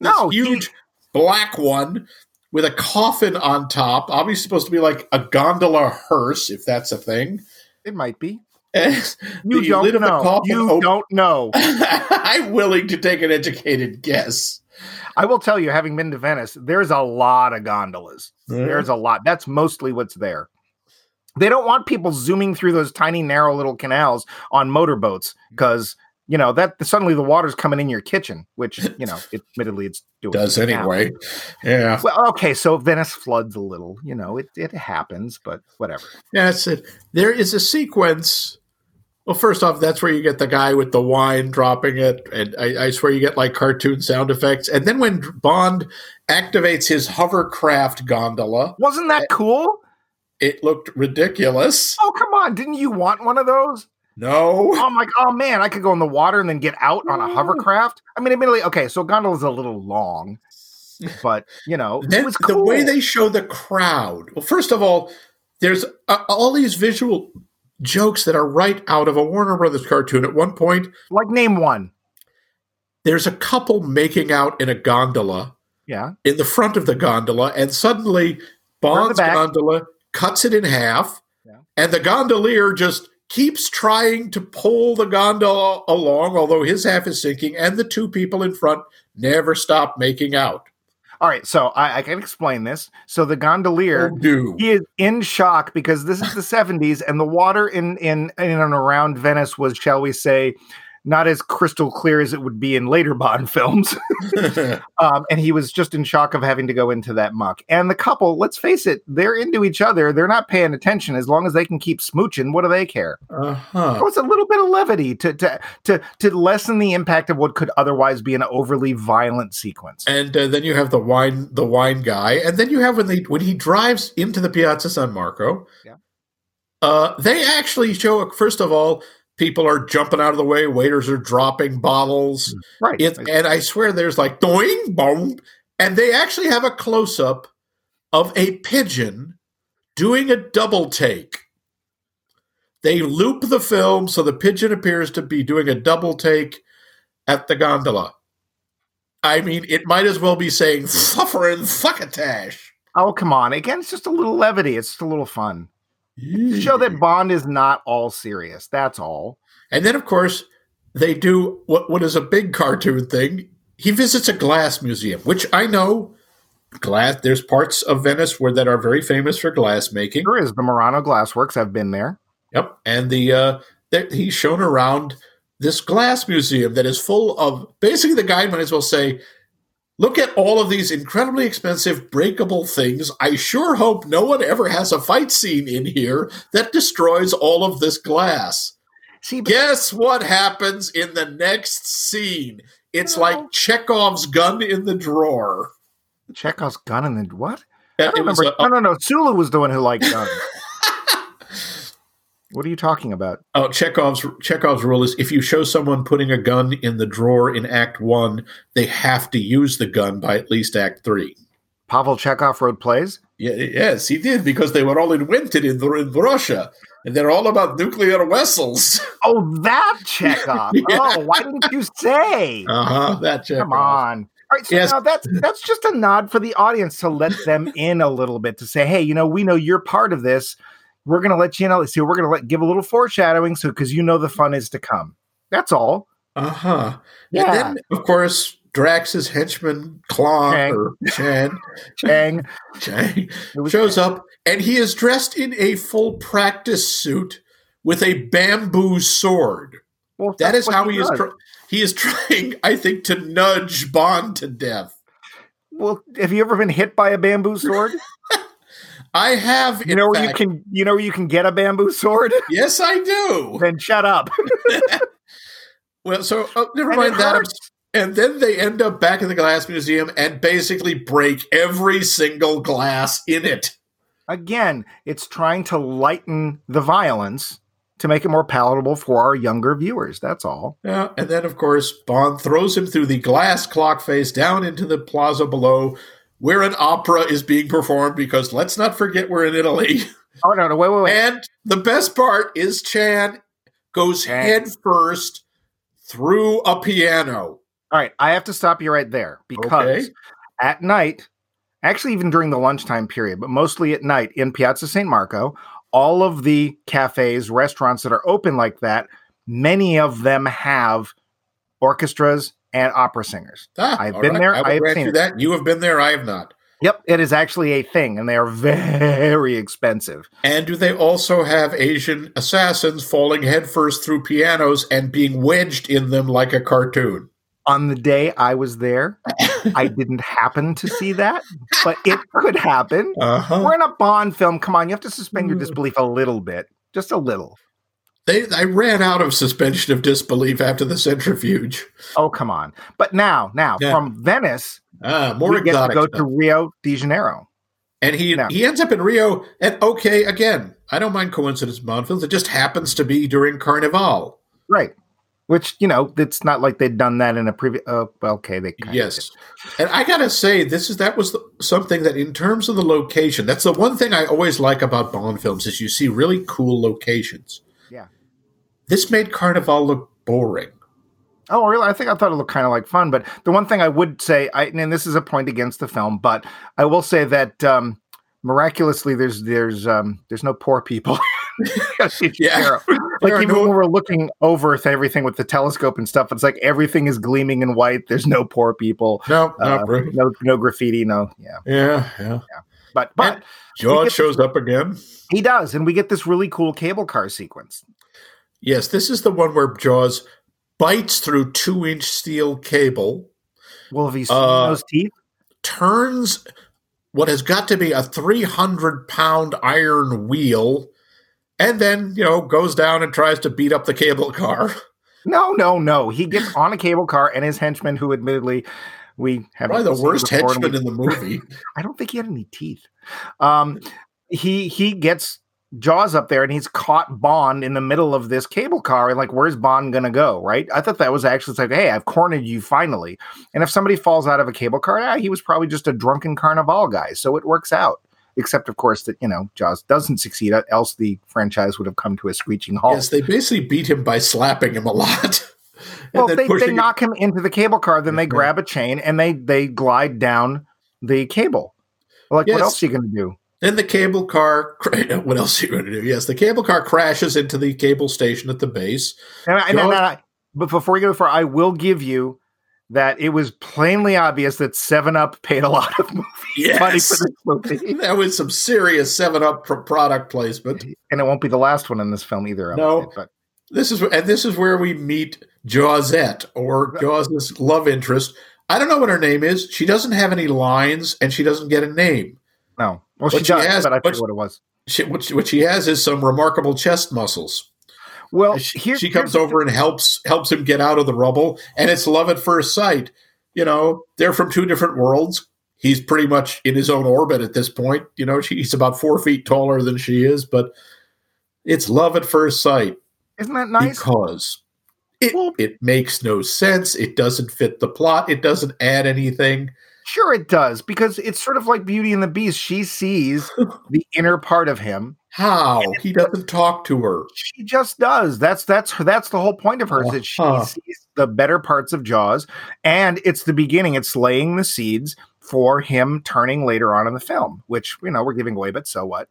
This No, he- huge black one with a coffin on top. Obviously, supposed to be like a gondola hearse, if that's a thing. It might be. You don't know. You op- don't know. I'm willing to take an educated guess. I will tell you, having been to Venice, there's a lot of gondolas. There's a lot. That's mostly what's there. They don't want people zooming through those tiny, narrow little canals on motorboats because you know that suddenly the water's coming in your kitchen, which you know, admittedly, it's doing It does now. anyway. Yeah. Well, okay, so Venice floods a little. You know, it it happens, but whatever. That's it. There is a sequence. Well, first off, that's where you get the guy with the wine dropping it, and I, I swear you get like cartoon sound effects. And then when Bond activates his hovercraft gondola, Wasn't that cool? it looked ridiculous. Oh, come on! Didn't you want one of those? No, Oh like, Oh man, I could go in the water and then get out on a hovercraft. I mean, admittedly, okay, so gondola's a little long, but you know, it Then was the way they show the crowd. Well, first of all, there's uh, all these visual jokes that are right out of a Warner Brothers cartoon. At one point, like name one. there's a couple making out in a gondola. Yeah. in the front of the gondola, and suddenly Bond's gondola cuts it in half, Yeah. and the gondolier just keeps trying to pull the gondola along, although his half is sinking, and the two people in front never stop making out. All right, so I, I can explain this. So the gondolier, Oh, he is in shock because this is the '70s, and the water in in in and around Venice was, shall we say, not as crystal clear as it would be in later Bond films. um, and he was just in shock of having to go into that muck. And the couple, let's face it, they're into each other. They're not paying attention as long as they can keep smooching. What do they care? uh-huh. It's a little bit of levity to to to to lessen the impact of what could otherwise be an overly violent sequence. And uh, then you have the wine, the wine guy, and then you have when they when he drives into the Piazza San Marco. Yeah. Uh, they actually show. First of all, people are jumping out of the way. Waiters are dropping bottles. Mm, right. It, and I swear there's like doing boom, and they actually have a close up of a pigeon doing a double take. They loop the film so the pigeon appears to be doing a double take at the gondola. I mean, it might as well be saying suffering fuckatash. oh, come on. Again, it's just a little levity. It's just a little fun. To show that Bond is not all serious. That's all. And then, of course, they do what, what is a big cartoon thing. He visits a glass museum, which I know glass. There's parts of Venice where that are very famous for glass making. There is the Murano Glassworks. I've been there. Yep, and the uh, that he's shown around this glass museum that is full of basically the guy might as well say, "Look at all of these incredibly expensive breakable things. I sure hope no one ever has a fight scene in here that destroys all of this glass." See, Guess what happens in the next scene? It's No. like Chekhov's gun in the drawer. Chekhov's gun in the what? I don't remember. a- no, no, no. Sulu was the one who liked guns. what are you talking about? Oh, Chekhov's Chekhov's rule is if you show someone putting a gun in the drawer in Act One, they have to use the gun by at least Act Three. Pavel Chekhov wrote plays. Yeah, yes, he did because they were all invented in, in Russia, and they're all about nuclear vessels. Oh, that Chekhov. Yeah. Oh, why didn't you say? Uh huh. That Chekhov. Come on. All right, so Yes. now that's that's just a nod for the audience to let them in a little bit to say, hey, you know, we know you're part of this. We're gonna let you know. See, we're gonna let give a little foreshadowing, so because you know the fun is to come. That's all. Uh huh. Yeah. And then, of course, Drax's henchman Klon Chang. or Chan, Chang Chang shows up, and he is dressed in a full practice suit with a bamboo sword. Well, that's how he is. Tr- he is trying, I think, to nudge Bond to death. well, have you ever been hit by a bamboo sword? I have. You know where you can you know where you can get a bamboo sword? Yes, I do. then shut up. Well, so oh, never mind that. hurts. And then they end up back in the glass museum and basically break every single glass in it. Again, it's trying to lighten the violence to make it more palatable for our younger viewers. That's all. Yeah, and then of course Bond throws him through the glass clock face down into the plaza below, where an opera is being performed. Because let's not forget we're in Italy. Oh no, no, wait, wait, wait. And the best part is Chan goes Chan. head first through a piano. All right, I have to stop you right there because Okay. at night, actually even during the lunchtime period, but mostly at night in Piazza San Marco, all of the cafes, restaurants that are open like that, many of them have orchestras and opera singers. Ah, I've been there, I I have seen you it. that. You have been there. I have not. Yep, it is actually a thing, and they are very expensive. And do they also have Asian assassins falling headfirst through pianos and being wedged in them like a cartoon? On the day I was there, I didn't happen to see that, but it could happen. Uh-huh. We're in a Bond film. Come on, you have to suspend your Mm. disbelief a little bit, just a little. They, I ran out of suspension of disbelief after the centrifuge. Oh, come on. But now, now Yeah. from Venice, Ah, more we get to exotic go stuff. to Rio de Janeiro. And he No. he ends up in Rio. And okay, again, I don't mind coincidence Bond films. It just happens to be during Carnival. Right. Which, you know, it's not like they'd done that in a previous. Uh, well, okay, they kind Yes, and I gotta say, this is that was the, something that, in terms of the location, that's the one thing I always like about Bond films is you see really cool locations. Yeah. this made Carnival look boring. Oh, really? I think I thought it looked kind of like fun. But the one thing I would say, I, and this is a point against the film, but I will say that um, miraculously, there's there's um, there's no poor people. Yeah. like even no- when we're looking over th- everything with the telescope and stuff, it's like everything is gleaming in white. There's no poor people. No, Uh, not really. no, no graffiti. No, yeah. Yeah, yeah. But but And Jaws shows up again. he does, and we get this really cool cable car sequence. Yes, this is the one where Jaws bites through two-inch steel cable, Well, have you seen Uh, those teeth? turns what has got to be a 300 pound iron wheel, and then, you know, goes down and tries to beat up the cable car. No, no, no. He gets on a cable car, and his henchman, who admittedly we have Probably the worst henchman in the movie. I don't think he had any teeth. Um, he he gets Jaws up there, and he's caught Bond in the middle of this cable car, and like, where's Bond gonna go? Right? I thought that was actually it's like, hey, I've cornered you finally. And if somebody falls out of a cable car, yeah, he was probably just a drunken carnival guy, so it works out. Except, of course, that you know Jaws doesn't succeed, uh, else the franchise would have come to a screeching halt. yes, they basically beat him by slapping him a lot. Well, they, they knock him into the cable car, then they grab a chain and they they glide down the cable. Like, Yes. what else are you to do? Then the cable car. What else are you going to do? Yes, the cable car crashes into the cable station at the base. And, I, and, and I, but before we go far, I will give you that it was plainly obvious that Seven Up paid a lot of money Yes. for this movie, That was some serious Seven Up pro- product placement. and it won't be the last one in this film either. No. but This is and this is where we meet Jawsette or Jaws' love interest. I don't know what her name is. She doesn't have any lines and she doesn't get a name. No, well, she she does, has- but I forget what it was. She, what, she, what she has is some remarkable chest muscles. Well, she, here, she comes over and helps helps him get out of the rubble, and it's love at first sight. You know, they're from two different worlds. He's pretty much in his own orbit at this point. You know, she, he's about four feet taller than she is, but it's love at first sight Isn't that nice? because it Well- it makes no sense. It doesn't fit the plot. It doesn't add anything. Sure, it does because it's sort of like Beauty and the Beast. She sees the inner part of him. How he doesn't talk to her. She just does. That's that's her. That's the whole point of her is that she Uh-huh. sees the better parts of Jaws, and it's the beginning. It's laying the seeds for him turning later on in the film, which you know we're giving away, but so what?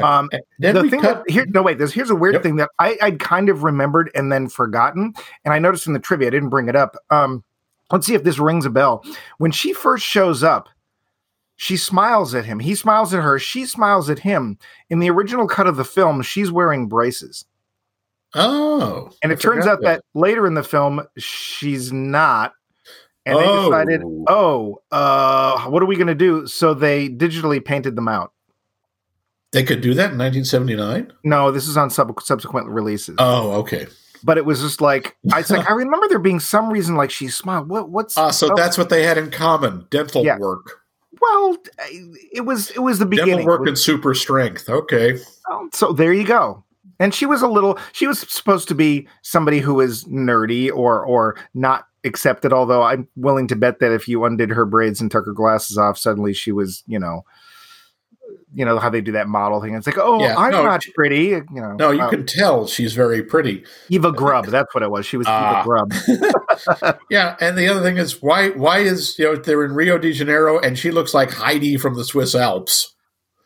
Um, And then the thing cut. that here, no wait, there's here's a weird Yep. thing that I I'd kind of remembered and then forgotten, and I noticed in the trivia I didn't bring it up. Um, let's see if this rings a bell. When she first shows up, she smiles at him. He smiles at her. She smiles at him. In the original cut of the film, she's wearing braces, oh, and I it turns out that later in the film she's not. And they Oh. decided, oh, uh, what are we going to do? So they digitally painted them out. they could do that in 1979. No, this is on sub- subsequent releases. Oh, okay. But it was just like I was like I remember there being some reason like she smiled. What what's Ah, so oh, that's what they had in common: dental Yeah. work, well it was it was the beginning. dental work and super strength. Okay, Oh, so there you go. and she was a little she was supposed to be somebody who was nerdy or or not accepted although i'm willing to bet that if you undid her braids and took her glasses off suddenly she was you know you know how they do that model thing it's like oh Yeah, i'm no, not she- pretty you know No, you uh, can tell she's very pretty. eva grubb that's what it was she was Ah. eva grubb Yeah, and the other thing is why why is you know they're in Rio de Janeiro and she looks like Heidi from the Swiss Alps.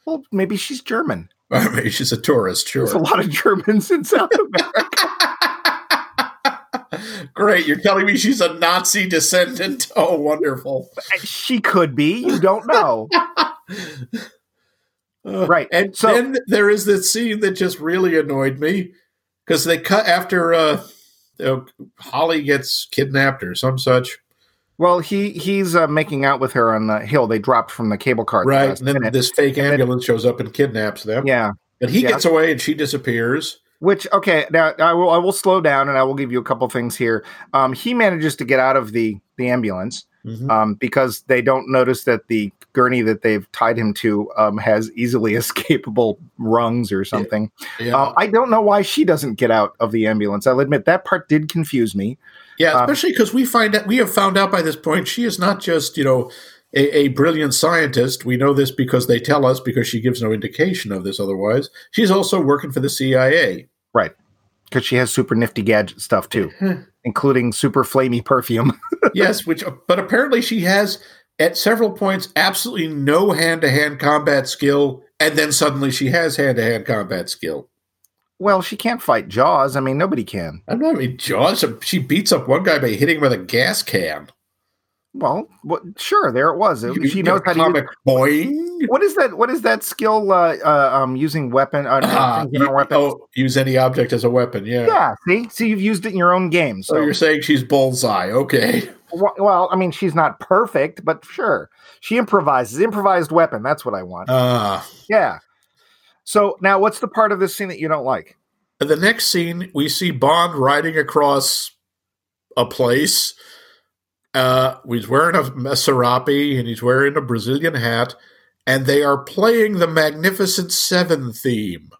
well maybe she's german I mean, she's a tourist, sure. there's a lot of germans in south america Great, you're telling me she's a Nazi descendant? Oh, wonderful. she could be you don't know Uh, Right, And so- then there is this scene that just really annoyed me because they cut after uh, know, Holly gets kidnapped or some such. well he he's uh, making out with her on the hill they dropped from the cable car the Right. And then this fake ambulance shows up and kidnaps them. yeah And he Yeah. gets away and she disappears. Which okay, now I will I will slow down and I will give you a couple things here. Um, he manages to get out of the the ambulance Mhm. um, because they don't notice that the gurney that they've tied him to um, has easily escapable rungs or something. yeah. Uh, I don't know why she doesn't get out of the ambulance. I'll admit that part did confuse me. Yeah, Um, especially because we find out we have found out by this point she is not just you know a, a brilliant scientist. We know this because they tell us because she gives no indication of this otherwise. She's also working for the CIA. Because she has super nifty gadget stuff too, hmm. including super flamey perfume. yes, which uh, but apparently she has at several points absolutely no hand to hand combat skill, and then suddenly she has hand to hand combat skill. well, she can't fight Jaws. I mean, nobody can. I'm not I mean Jaws. She beats up one guy by hitting him with a gas can. Well, what, sure, there it was. You- she knows how to use. What is that? What is that skill? Uh, uh, um, using weapon, uh, Ah, aren't you- oh, use any object as a weapon. Yeah. Yeah, see, see, you've used it in your own game. So you're saying she's bullseye. Okay. Wh- well, I mean, she's not perfect, but sure, she improvises. Improvised weapon. That's what I want. Ah. yeah. So now, what's the part of this scene that you don't like? the next scene, we see Bond riding across a place. Uh, he's wearing a, a serape and he's wearing a Brazilian hat, and they are playing the Magnificent Seven theme.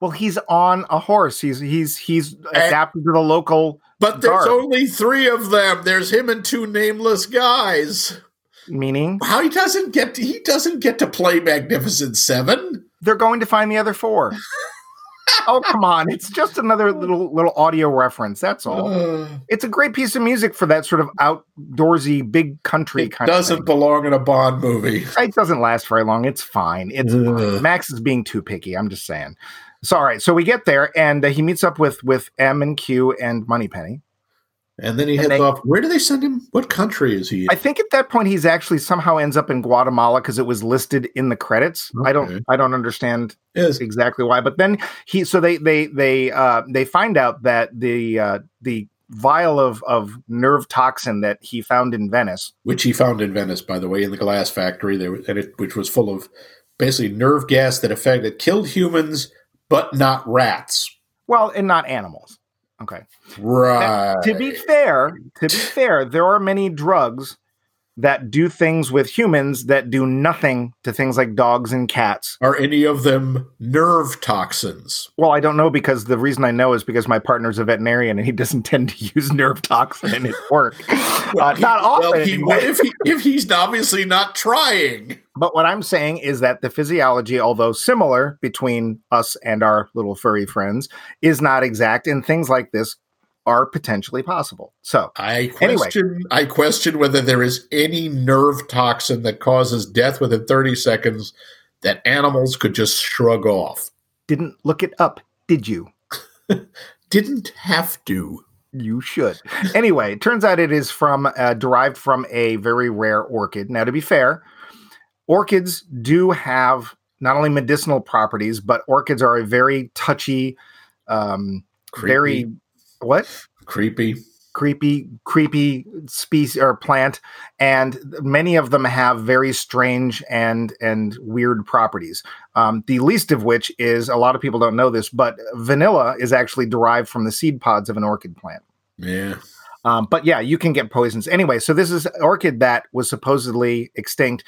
Well, he's on a horse. He's he's he's adapted to the local. But there's Guard. only three of them. There's him and two nameless guys. Meaning, How he doesn't get to, he doesn't get to play Magnificent Seven. they're going to find the other four. oh come on! It's just another little little audio reference. That's all. Uh, It's a great piece of music for that sort of outdoorsy, big country it kind doesn't thing. belong in a Bond movie. It doesn't last very long. It's fine. It's. Max is being too picky. I'm just saying. So all right, so we get there, and uh, he meets up with with M and Q and Moneypenny. And then he And heads they- off. Where do they send him? What country is he in? I think at that point he's actually somehow ends up in Guatemala because it was listed in the credits. I don't I don't understand Yes. exactly why, but then he so they they they uh, they find out that the uh, the vial of of nerve toxin that he found in Venice. Which he found in Venice, by the way, in the glass factory, there, and it, which was full of basically nerve gas that affected killed humans, but not rats. Well, and not animals. Okay. Right. to be fair, to be fair, there are many drugs that do things with humans that do nothing to things like dogs and cats. Are any of them nerve toxins? Well, I don't know because the reason I know is because my partner's a veterinarian and he doesn't tend to use nerve toxin in his work. uh, not often. Well, he anyway. if, he, if he's obviously not trying. But what I'm saying is that the physiology, although similar between us and our little furry friends, is not exact, and things like this are potentially possible. So, I Anyway. question. I question whether there is any nerve toxin that causes death within 30 seconds that animals could just shrug off. didn't look it up, did you? Didn't have to. You should. Anyway, it turns out it is from uh, derived from a very rare orchid. Now, to be fair, orchids do have not only medicinal properties, but orchids are a very touchy, um, Creepy. very what creepy. creepy, creepy species or plant, and many of them have very strange and and weird properties. Um, the least of which is a lot of people don't know this, but vanilla is actually derived from the seed pods of an orchid plant. Yeah. Um, but yeah, you can get poisons anyway. So this is an orchid that was supposedly extinct.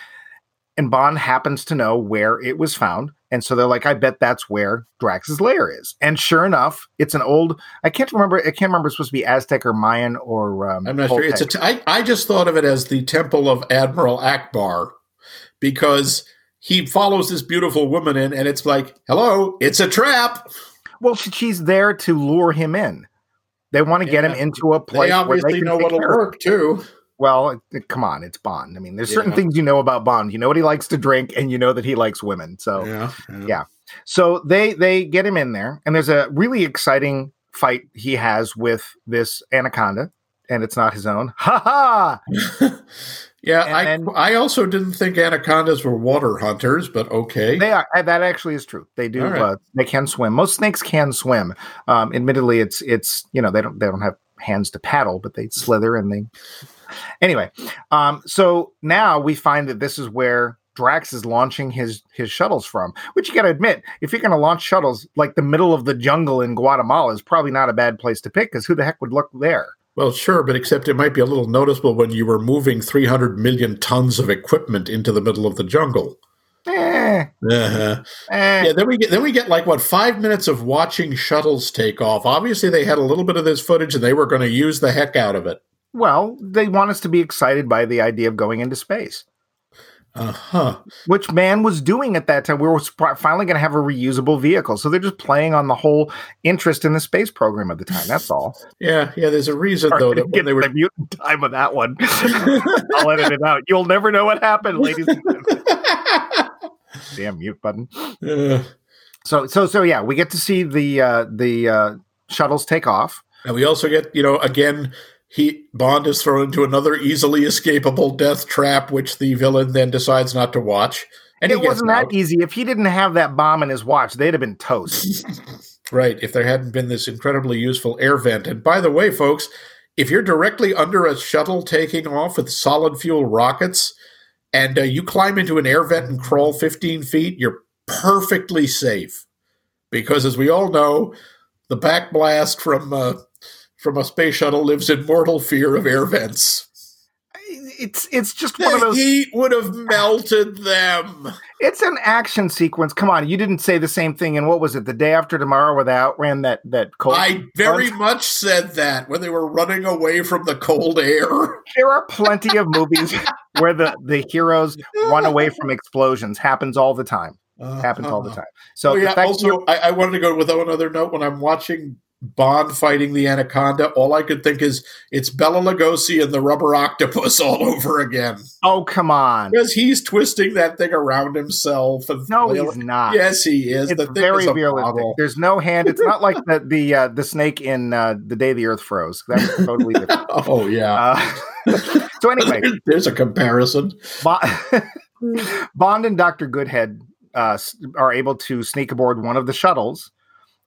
And Bond happens to know where it was found. And so they're like, I bet that's where Drax's lair is. And sure enough, it's an old, I can't remember, I can't remember it's supposed to be Aztec or Mayan or. Um, I'm not sure. It's a t- I, I just thought of it as the Temple of Admiral Ackbar because he follows this beautiful woman in and it's like, hello, it's a trap. Well, she's there to lure him in. They want to get him into a place. They obviously where they know what'll care of him. work too. Well, it- come on, it's Bond. I mean, there's certain Yeah. things you know about Bond. You know what he likes to drink, and you know that he likes women. So, Yeah. Yeah. so they they get him in there, and there's a really exciting fight he has with this anaconda, and it's not his own. Ha ha! Yeah, And I then- I also didn't think anacondas were water hunters, but okay. They are uh, that actually is true. They do. Right. Uh, they can swim. Most snakes can swim. Um, admittedly, it's it's you know they don't they don't have hands to paddle, but they slither and they. Anyway, um, so now we find that this is where Drax is launching his his shuttles from. Which you got to admit, if you're going to launch shuttles, like the middle of the jungle in Guatemala is probably not a bad place to pick, because who the heck would look there? Well, sure, but except it might be a little noticeable when you were moving 300 million tons of equipment into the middle of the jungle. Eh, Uh-huh. eh. Yeah, then we get then we get like what five minutes of watching shuttles take off. Obviously, they had a little bit of this footage, and they were going to use the heck out of it. Well, they want us to be excited by the idea of going into space. Uh huh. which man was doing at that time. We were finally going to have a reusable vehicle, so they're just playing on the whole interest in the space program at the time. That's all. Yeah, yeah. There's a reason Sorry, though that when they were the mutant time of that one. I'll edit it out. You'll never know what happened, ladies. and gentlemen. Damn mute button. Uh, So, so, so yeah, we get to see the uh, the uh, shuttles take off. and we also get you know again he Bond is thrown into another easily escapable death trap, which the villain then decides not to watch. And it wasn't out. that easy. If he didn't have that bomb in his watch, they'd have been toast. Right, if there hadn't been this incredibly useful air vent. And by the way, folks, if you're directly under a shuttle taking off with solid fuel rockets and uh, you climb into an air vent and crawl 15 feet, you're perfectly safe. Because as we all know, the back blast from uh, from a space shuttle lives in mortal fear of air vents. It's it's just one of those. heat would have melted them. It's an action sequence. Come on, you didn't say the same thing. And what was it? The day after tomorrow, where they outran that that cold. I very much said that when they were running away from the cold air. There are plenty of movies where the the heroes run away from explosions. Happens all the time. Happens all the uh-huh. time. So oh yeah. fact that you're- Also, I, I wanted to go with one other note. When I'm watching Bond fighting the Anaconda, all I could think is it's Bela Lugosi and the rubber octopus all over again oh come on. because he's twisting that thing around himself. No, he's not. Yes, he is. It's the thing very is a realistic. model. There's no hand. It's not like the the uh, the snake in uh, the day the Earth froze. That's totally different. Oh yeah. Uh, so anyway, There's a comparison. Bo- Bond and Doctor Goodhead uh, are able to sneak aboard one of the shuttles,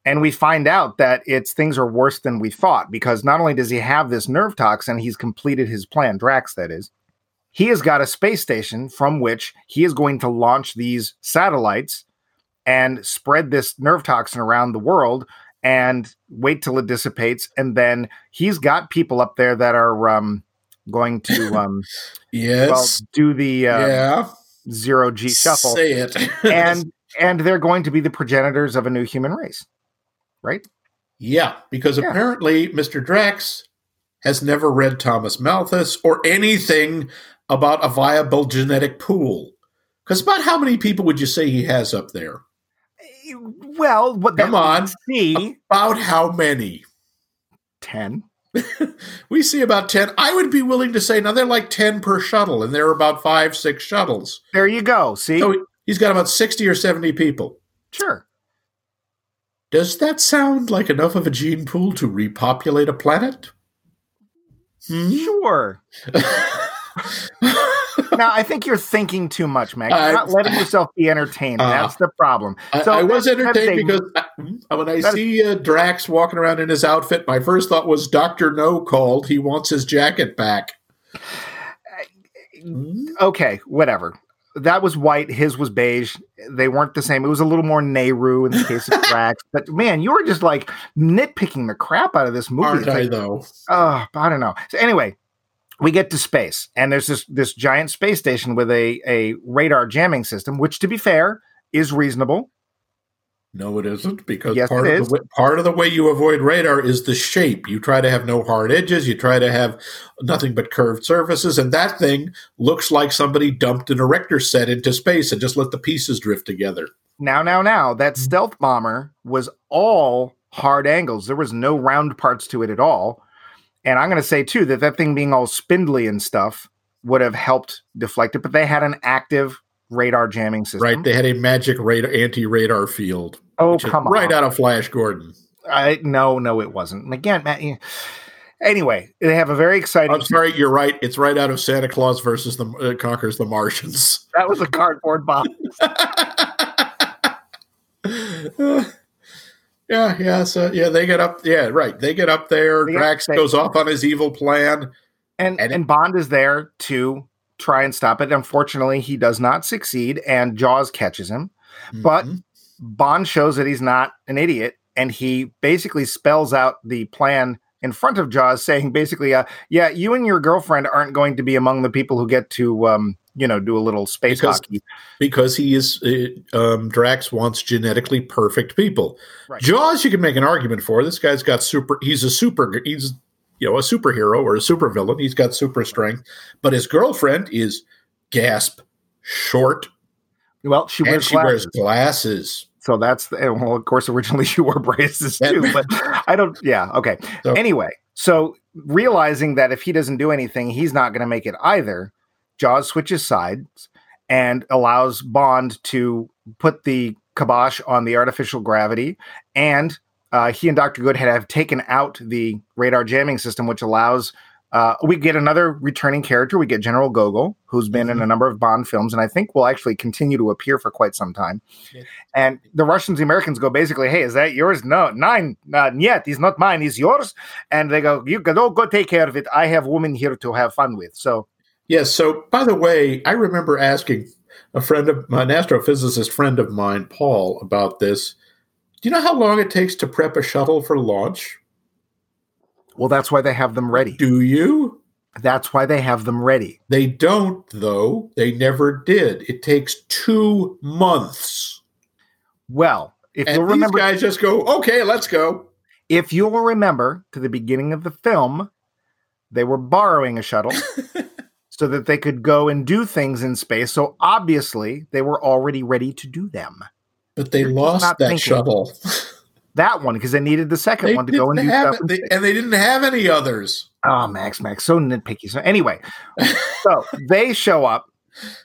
and we find out that it's things are worse than we thought because not only does he have this nerve toxin, he's completed his plan. Drax, that is. He has got a space station from which he is going to launch these satellites and spread this nerve toxin around the world and wait till it dissipates. And then he's got people up there that are um, going to um, Yes. well do the uh, yeah. zero G shuffle, Say it. and and they're going to be the progenitors of a new human race, right? Yeah, because Yeah. apparently Mr. Drax has never read Thomas Malthus or anything about a viable genetic pool. Because about how many people would you say he has up there? Eh, well, what Come on. see About how many? ten. We see about 10. I would be willing to say, now they're like 10 per shuttle, and there are about five, six shuttles. There you go. See, So he's got about 60 or 70 people. sure. Does that sound like enough of a gene pool to repopulate a planet? Hmm? Sure. now, I think you're thinking too much, Max. You're I- not letting yourself be entertained. Uh, That's the problem. So I was that- that is entertained a- because I, when I see uh, Drax walking around in his outfit, my first thought was Doctor No called. He wants his jacket back. Okay, whatever. That was white. His was beige. They weren't the same. It was a little more Nehru in the case of Drax. But man, you were just like nitpicking the crap out of this movie. Aren't It's I like, though? I don't know. So anyway, we get to space, and there's this this giant space station with a a radar jamming system, which, to be fair, is reasonable. No, it isn't because Yes, part it of is. the way, part of the way you avoid radar is the shape. You try to have no hard edges. You try to have nothing but curved surfaces, and that thing looks like somebody dumped an erector set into space and just let the pieces drift together. Now, now, now, that Mm-hmm. stealth bomber was all hard angles. There was no round parts to it at all. And I'm going to say, too, that that thing being all spindly and stuff would have helped deflect it, but they had an active radar jamming system. Right? They had a magic radar anti-radar field. oh, come on. Right out of Flash Gordon. I, no, no, it wasn't. And Again, Matt. Anyway, they have a very exciting. I'm sorry, you're right. It's right out of Santa Claus versus the uh, conquers the Martians. that was a cardboard box. yeah, yeah. So yeah, they get up. Yeah, right. They get up there. They Drax goes off on his evil plan. And And and, Bond is there to try and stop it. Unfortunately, he does not succeed, and Jaws catches him. But- Mhm. Bond shows that he's not an idiot, and he basically spells out the plan in front of Jaws, saying basically, uh, "Yeah, you and your girlfriend aren't going to be among the people who get to, um, you know, do a little space Because- hockey." because he is uh, um, Drax wants genetically perfect people. Right. Jaws, you can make an argument for. This guy's got super. He's a super. He's you know a superhero or a supervillain. He's got super strength, but his girlfriend is gasp short Well, she wears she glasses, wears glasses. so that's the, and, well, of course, originally she wore braces too, but I don't. Yeah, okay. So- anyway, so realizing that if he doesn't do anything, he's not going to make it either, Jaws switches sides and allows Bond to put the kibosh on the artificial gravity. And uh, he and Dr. Goodhead have taken out the radar jamming system, which allows. Uh, we get another returning character. We get General Gogol, who's been in a number of Bond films, and I think will actually continue to appear for quite some time. Yeah. And the Russians, the Americans go basically, "Hey, is that yours? No, nine, not yet. He's not mine. He's yours." And they go, "You go, go take care of it. I have women here to have fun with." So Yes. So, by the way, I remember asking a friend of an astrophysicist friend of mine, Paul, about this. Do you know how long it takes to prep a shuttle for launch? Well, that's why they have them ready. Do you? That's why they have them ready. They don't, though. They never did. It takes two months. Well, if And you'll these remember, guys just go, okay, let's go. if you'll remember to the beginning of the film, they were borrowing a shuttle so that they could go and do things in space. So obviously, they were already ready to do them. But they lost that shuttle. That one because they needed the second they one to go and do have stuff. they- and they didn't have any others. Oh, Max, Max, so nitpicky. So anyway, so they show up,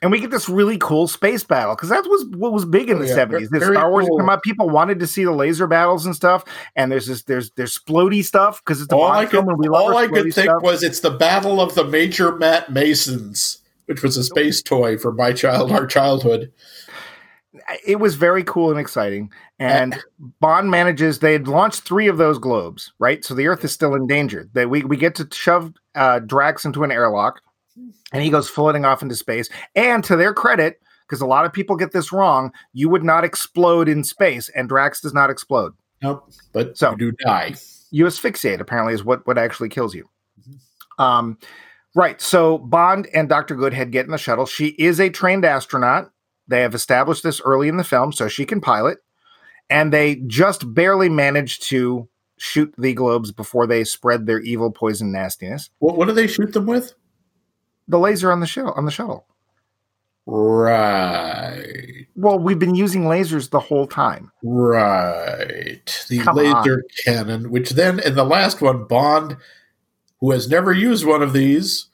and we get this really cool space battle because that was what was big in Oh, the seventies. ve- The Star Wars cool. come out, people wanted to see the laser battles and stuff. And there's this, there's there's splody stuff because it's a All I could, and we all I could think stuff. was it's the Battle of the Major Matt Masons, which was a space toy for my child, our childhood. It was very cool and exciting. And Bond manages, they had launched three of those globes, right? So the Earth is still in danger. That we, we get to shove uh, Drax into an airlock and he goes floating off into space. And to their credit, because a lot of people get this wrong, you would not explode in space, and Drax does not explode. Nope. But So- you do die. You asphyxiate, apparently, is what, what actually kills you. Um, right. So Bond and Dr. Goodhead get in the shuttle. She is a trained astronaut. They have established this early in the film, so she can pilot. And they just barely managed to shoot the globes before they spread their evil poison nastiness. What, what do they shoot them with? The laser on the shuttle on the shuttle. Right. Well, we've been using lasers the whole time. Right. The Come laser cannon, which then in the last one, Bond, who has never used one of these,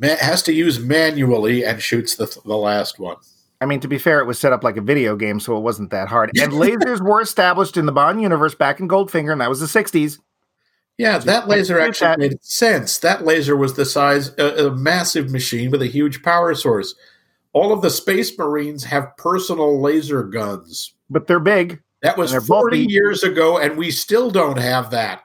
has to use manually and shoots the, the last one. I mean, to be fair, it was set up like a video game, so it wasn't that hard. And lasers were established in the Bond universe back in Goldfinger, and that was the 60s. Yeah, that laser actually that. made sense. That laser was the size a, a massive machine with a huge power source. All of the space marines have personal laser guns. But they're big. That was 40 bulky. years ago, and we still don't have that.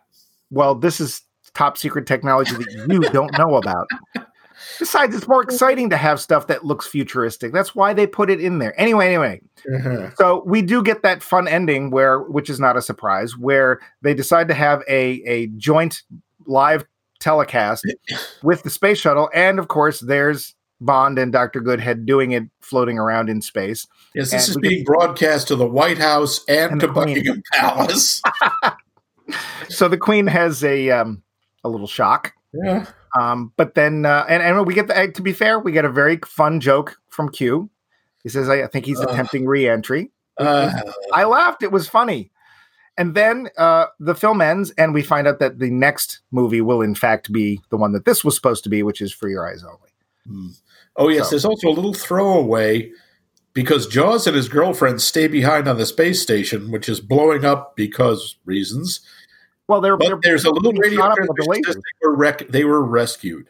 Well, this is top secret technology that you don't know about. Besides, it's more exciting to have stuff that looks futuristic. That's why they put it in there. Anyway, anyway. Uh-huh. So we do get that fun ending where, which is not a surprise, where they decide to have a a joint live telecast with the space shuttle, and of course, there's Bond and Doctor Goodhead doing it, floating around in space. Yes, this And is being broadcast to the White House and, And to. Buckingham Palace. So the Queen has a um, a little shock. yeah. Um, but then, uh, and, and we get the, to be fair, we get a very fun joke from Q. He says, I, I think he's Ugh. attempting re-entry. Uh, I laughed. It was funny. And then uh, the film ends, and we find out that the next movie will, in fact, be the one that this was supposed to be, which is For Your Eyes Only. oh, yes. So- There's also a little throwaway because Jaws and his girlfriend stay behind on the space station, which is blowing up because reasons. Well, they're, But they're there's a little radio shot the transmission says lasers. they were, rec- they were rescued.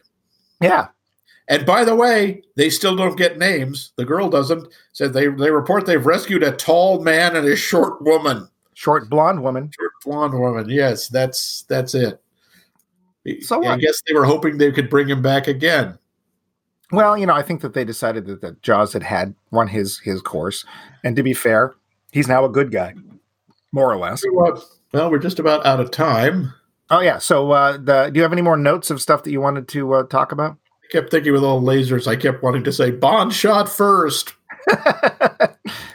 Yeah, And by the way, they still don't get names. The girl doesn't. Said they they report they've rescued a tall man and a short woman. short blonde woman. Short blonde woman. Yes, that's that's it. So I what? guess they were hoping they could bring him back again. Well, you know, I think that they decided that, that Jaws had had run his his course, and to be fair, he's now a good guy, more or less. Well, we're just about out of time. Oh yeah. So, uh, the, do you have any more notes of stuff that you wanted to uh, talk about? I kept thinking with all the lasers, I kept wanting to say Bond shot first.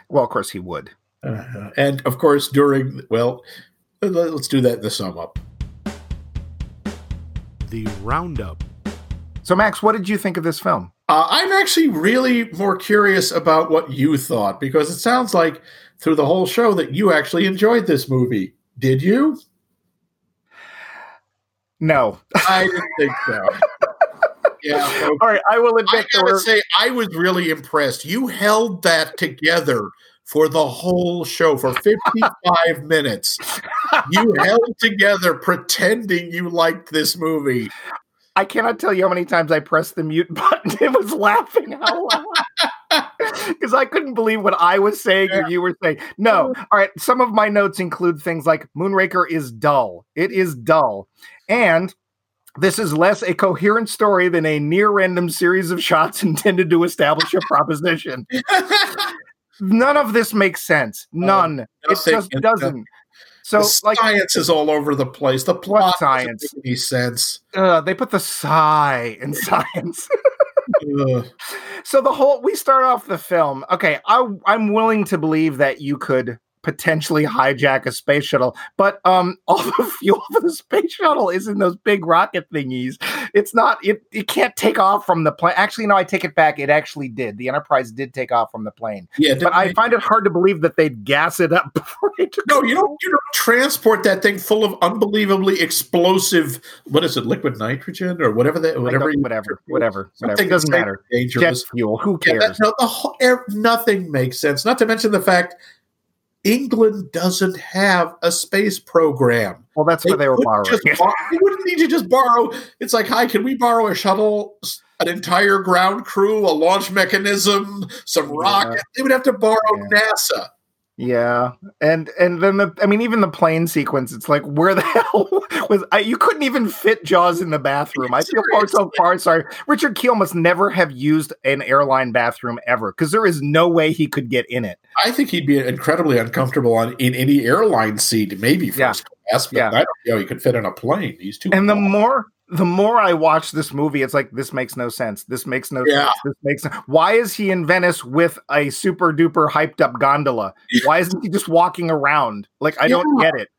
well, of course he would. Uh, and of course, during well, let's do that in the sum up. The Roundup. So, Max, what did you think of this film? Uh, I'm actually really more curious about what you thought because it sounds like through the whole show that you actually enjoyed this movie. Did you? No. I didn't think so. Yeah. so All right, I will admit there gotta say, I was really impressed. You held that together for the whole show for 55 minutes. You held together pretending you liked this movie. I cannot tell you how many times I pressed the mute button. It was laughing out loud because I couldn't believe what I was saying or you were saying. No, all right. Some of my notes include things like Moonraker is dull. It is dull, and this is less a coherent story than a near random series of shots intended to establish a proposition. None of this makes sense. None. it just it doesn't. So, the like, science is all over the place. The plot science? doesn't make any sense. uh, they put the sigh in science. So the whole we start off the film. Okay I, i'm willing to believe that you could potentially hijack a space shuttle but um all the fuel for the space shuttle is in those big rocket thingies it's not it, it can't take off from the plane actually no i take it back it actually did the enterprise did take off from the plane yeah, but i find it hard to believe that they'd gas it up before took no, you don't. You don't transport that thing full of unbelievably explosive. What is it? Liquid nitrogen or whatever that. Whatever. whatever whatever whatever it doesn't matter Dangerous. jet fuel who Yeah, cares that, no, the whole, nothing makes sense. Not to mention the fact England doesn't have a space program. well that's where they were borrowing just it. they wouldn't need to just borrow. It's like, hi, can we borrow a shuttle, an entire ground crew, a launch mechanism, some Yeah. rocket? They would have to borrow Yeah. NASA. Yeah, and and then the I mean even the plane sequence, it's like where the hell was I? You couldn't even fit Jaws in the bathroom. I feel far so far sorry. Richard Kiel must never have used an airline bathroom ever because there is no way he could get in it. I think he'd be incredibly uncomfortable on in any airline seat, maybe Yeah. first class, but Yeah. I don't know he could fit on a plane. He's too. And the more the more I watch this movie, it's like this makes no sense. This makes no Yeah. sense. This makes no- why is he in Venice with a super duper hyped up gondola? Why isn't he just walking around? Like I don't get it.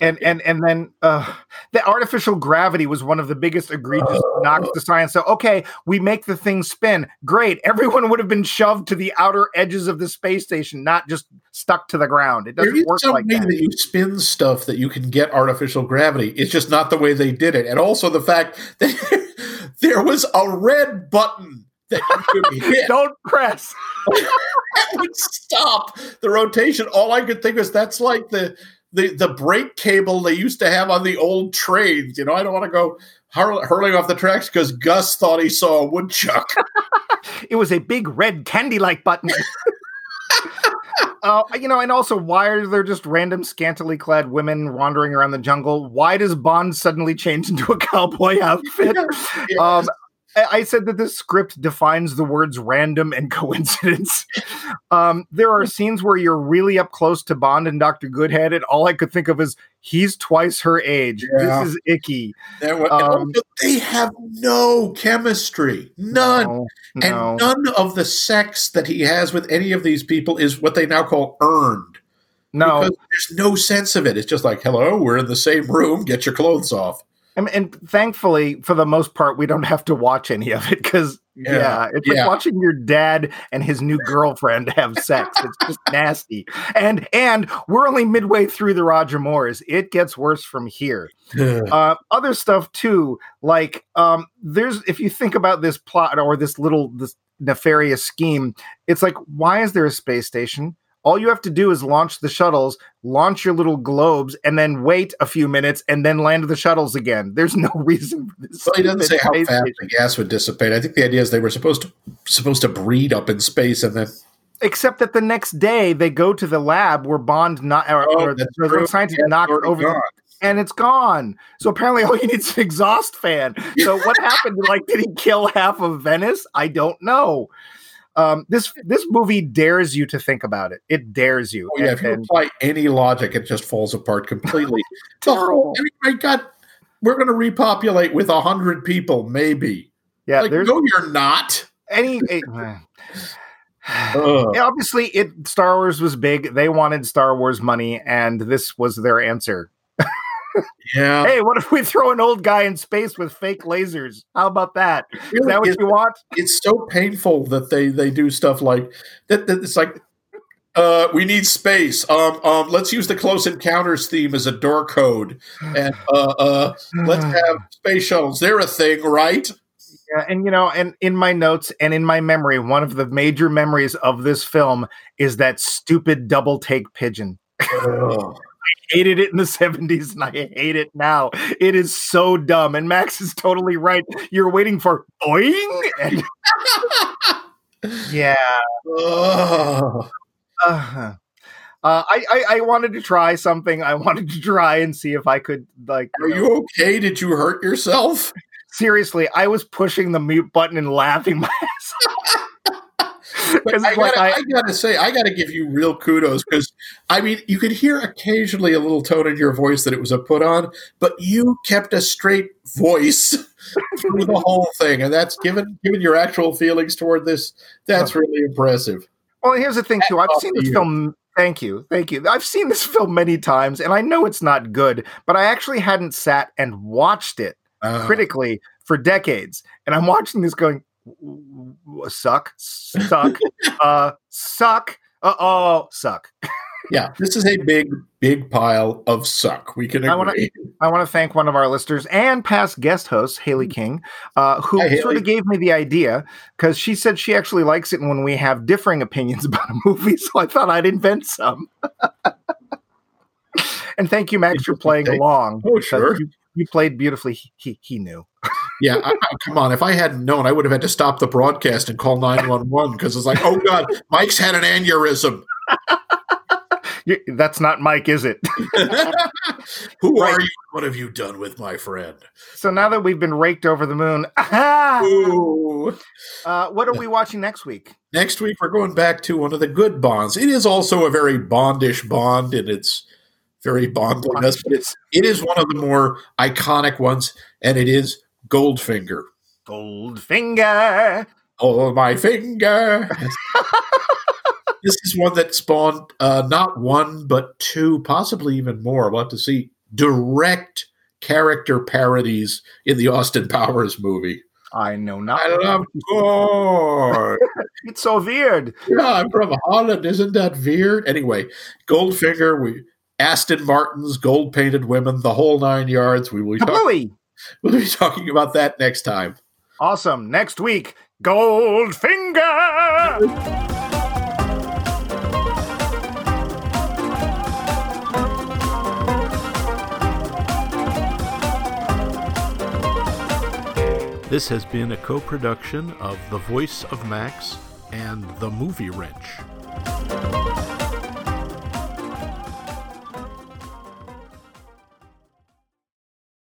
And and and then uh, the artificial gravity was one of the biggest egregious knocks to science. So okay, we make the thing spin. Great. Everyone would have been shoved to the outer edges of the space station, not just stuck to the ground. It doesn't work like that. that you spin stuff that you can get artificial gravity. It's just not the way they did it. And also the fact that there was a red button that you could hit Don't press. that would stop the rotation. All I could think was that's like the the the brake cable they used to have on the old trains. You know, I don't want to go hurl, hurling off the tracks because Gus thought he saw a woodchuck. It was a big red candy like button. Uh, you know, and also, why are there just random scantily clad women wandering around the jungle? Why does Bond suddenly change into a cowboy outfit? Um, I said that this script defines the words random and coincidence. um, there are scenes where you're really up close to Bond and Dr. Goodhead, and all I could think of is he's twice her age. Yeah. This is icky. There were- Um, they have no chemistry, none. No, And no. none of the sex that he has with any of these people is what they now call earned. no. Because there's no sense of it. It's just like, hello, we're in the same room, get your clothes off. And, and thankfully, for the most part, we don't have to watch any of it because, yeah. Yeah, it's yeah. like watching your dad and his new girlfriend have sex. It's just nasty. And and we're only midway through the Roger Moores. It gets worse from here. uh, other stuff too like um there's if you think about this plot or this little this nefarious scheme it's like why is there a space station all you have to do is launch the shuttles launch your little globes and then wait a few minutes and then land the shuttles again there's no reason for this Well, he doesn't say how fast station. the gas would dissipate. I think the idea is they were supposed to supposed to breed up in space and then except that the next day they go to the lab where bond not or, Oh, or the Yeah, knocked over the gone. and it's gone. So apparently, all you need is an exhaust fan. So what happened? Like, did he kill half of Venice? I don't know. Um, this this movie dares you to think about it. It dares you. Oh, yeah, And- if you apply any logic, it just falls apart completely. Terrible. I mean, my God, we're going to repopulate with a hundred people, maybe. Yeah, like, no, you're not. any. Ugh. Obviously, it Star Wars was big. They wanted Star Wars money, and this was their answer. Yeah, Hey, what if we throw an old guy in space with fake lasers? How about that? Is that what you want? it's so painful that they they do stuff like that. that it's like. Uh, we need space. Um, um, let's use the Close Encounters theme as a door code, and uh, uh, let's have space shuttles. They're a thing, right? Yeah, and you know, and in my notes and in my memory, one of the major memories of this film is that stupid double take pigeon. Ugh. Hated it in the 70s and I hate it now. It is so dumb. And Max is totally right. You're waiting for boing. And yeah. Uh, uh, I, I I wanted to try something. I wanted to try and see if I could like. Are know- you okay? Did you hurt yourself? seriously? I was pushing the mute button and laughing my ass off. But I, gotta, I- I, gotta say, I gotta give you real kudos because I mean, you could hear occasionally a little tone in your voice that it was a put on, but you kept a straight voice through the whole thing, and that's given given your actual feelings toward this. That's really impressive. Well, here's the thing too. I've seen this film. Thank you, thank you. I've seen this film many times, and I know it's not good, but I actually hadn't sat and watched it Uh, critically for decades. And I'm watching this, going, "W- w- suck, suck, uh, suck, uh oh, suck. yeah, this is a big, big pile of suck. We can I wanna- I want to thank one of our listeners and past guest hosts, Haley King, uh, who Hi, sort of gave me the idea because she said she actually likes it when we have differing opinions about a movie. So I thought I'd invent some. and thank you, Max, for playing along. Oh, sure. You, you played beautifully. He, he, knew. Yeah, I, I- come on. If I hadn't known, I would have had to stop the broadcast and call 911 because it's like, oh, God, Mike's had an aneurysm. You, that's not Mike, is it? Who Right. are you? What have you done with my friend? so now that we've been raked over the moon. Uh, what are we watching next week? Next week, we're going back to one of the good Bonds. It is also a very Bondish Bond in its very Bondliness, but it's it is one of the more iconic ones, and it is Goldfinger. Goldfinger. Oh, my finger. this is one that spawned uh, not one, but two, possibly even more. We'll have to see direct character parodies in the Austin Powers movie. I know not. I love God. It's so weird. yeah, I'm from Holland. Isn't that weird? Anyway, Goldfinger, we Aston Martin's gold painted women, the whole nine yards. We will be, talk- we'll be talking about that next time. Awesome. Next week, Goldfinger. This has been a co production of The Voice of Max and The Movie Wrench.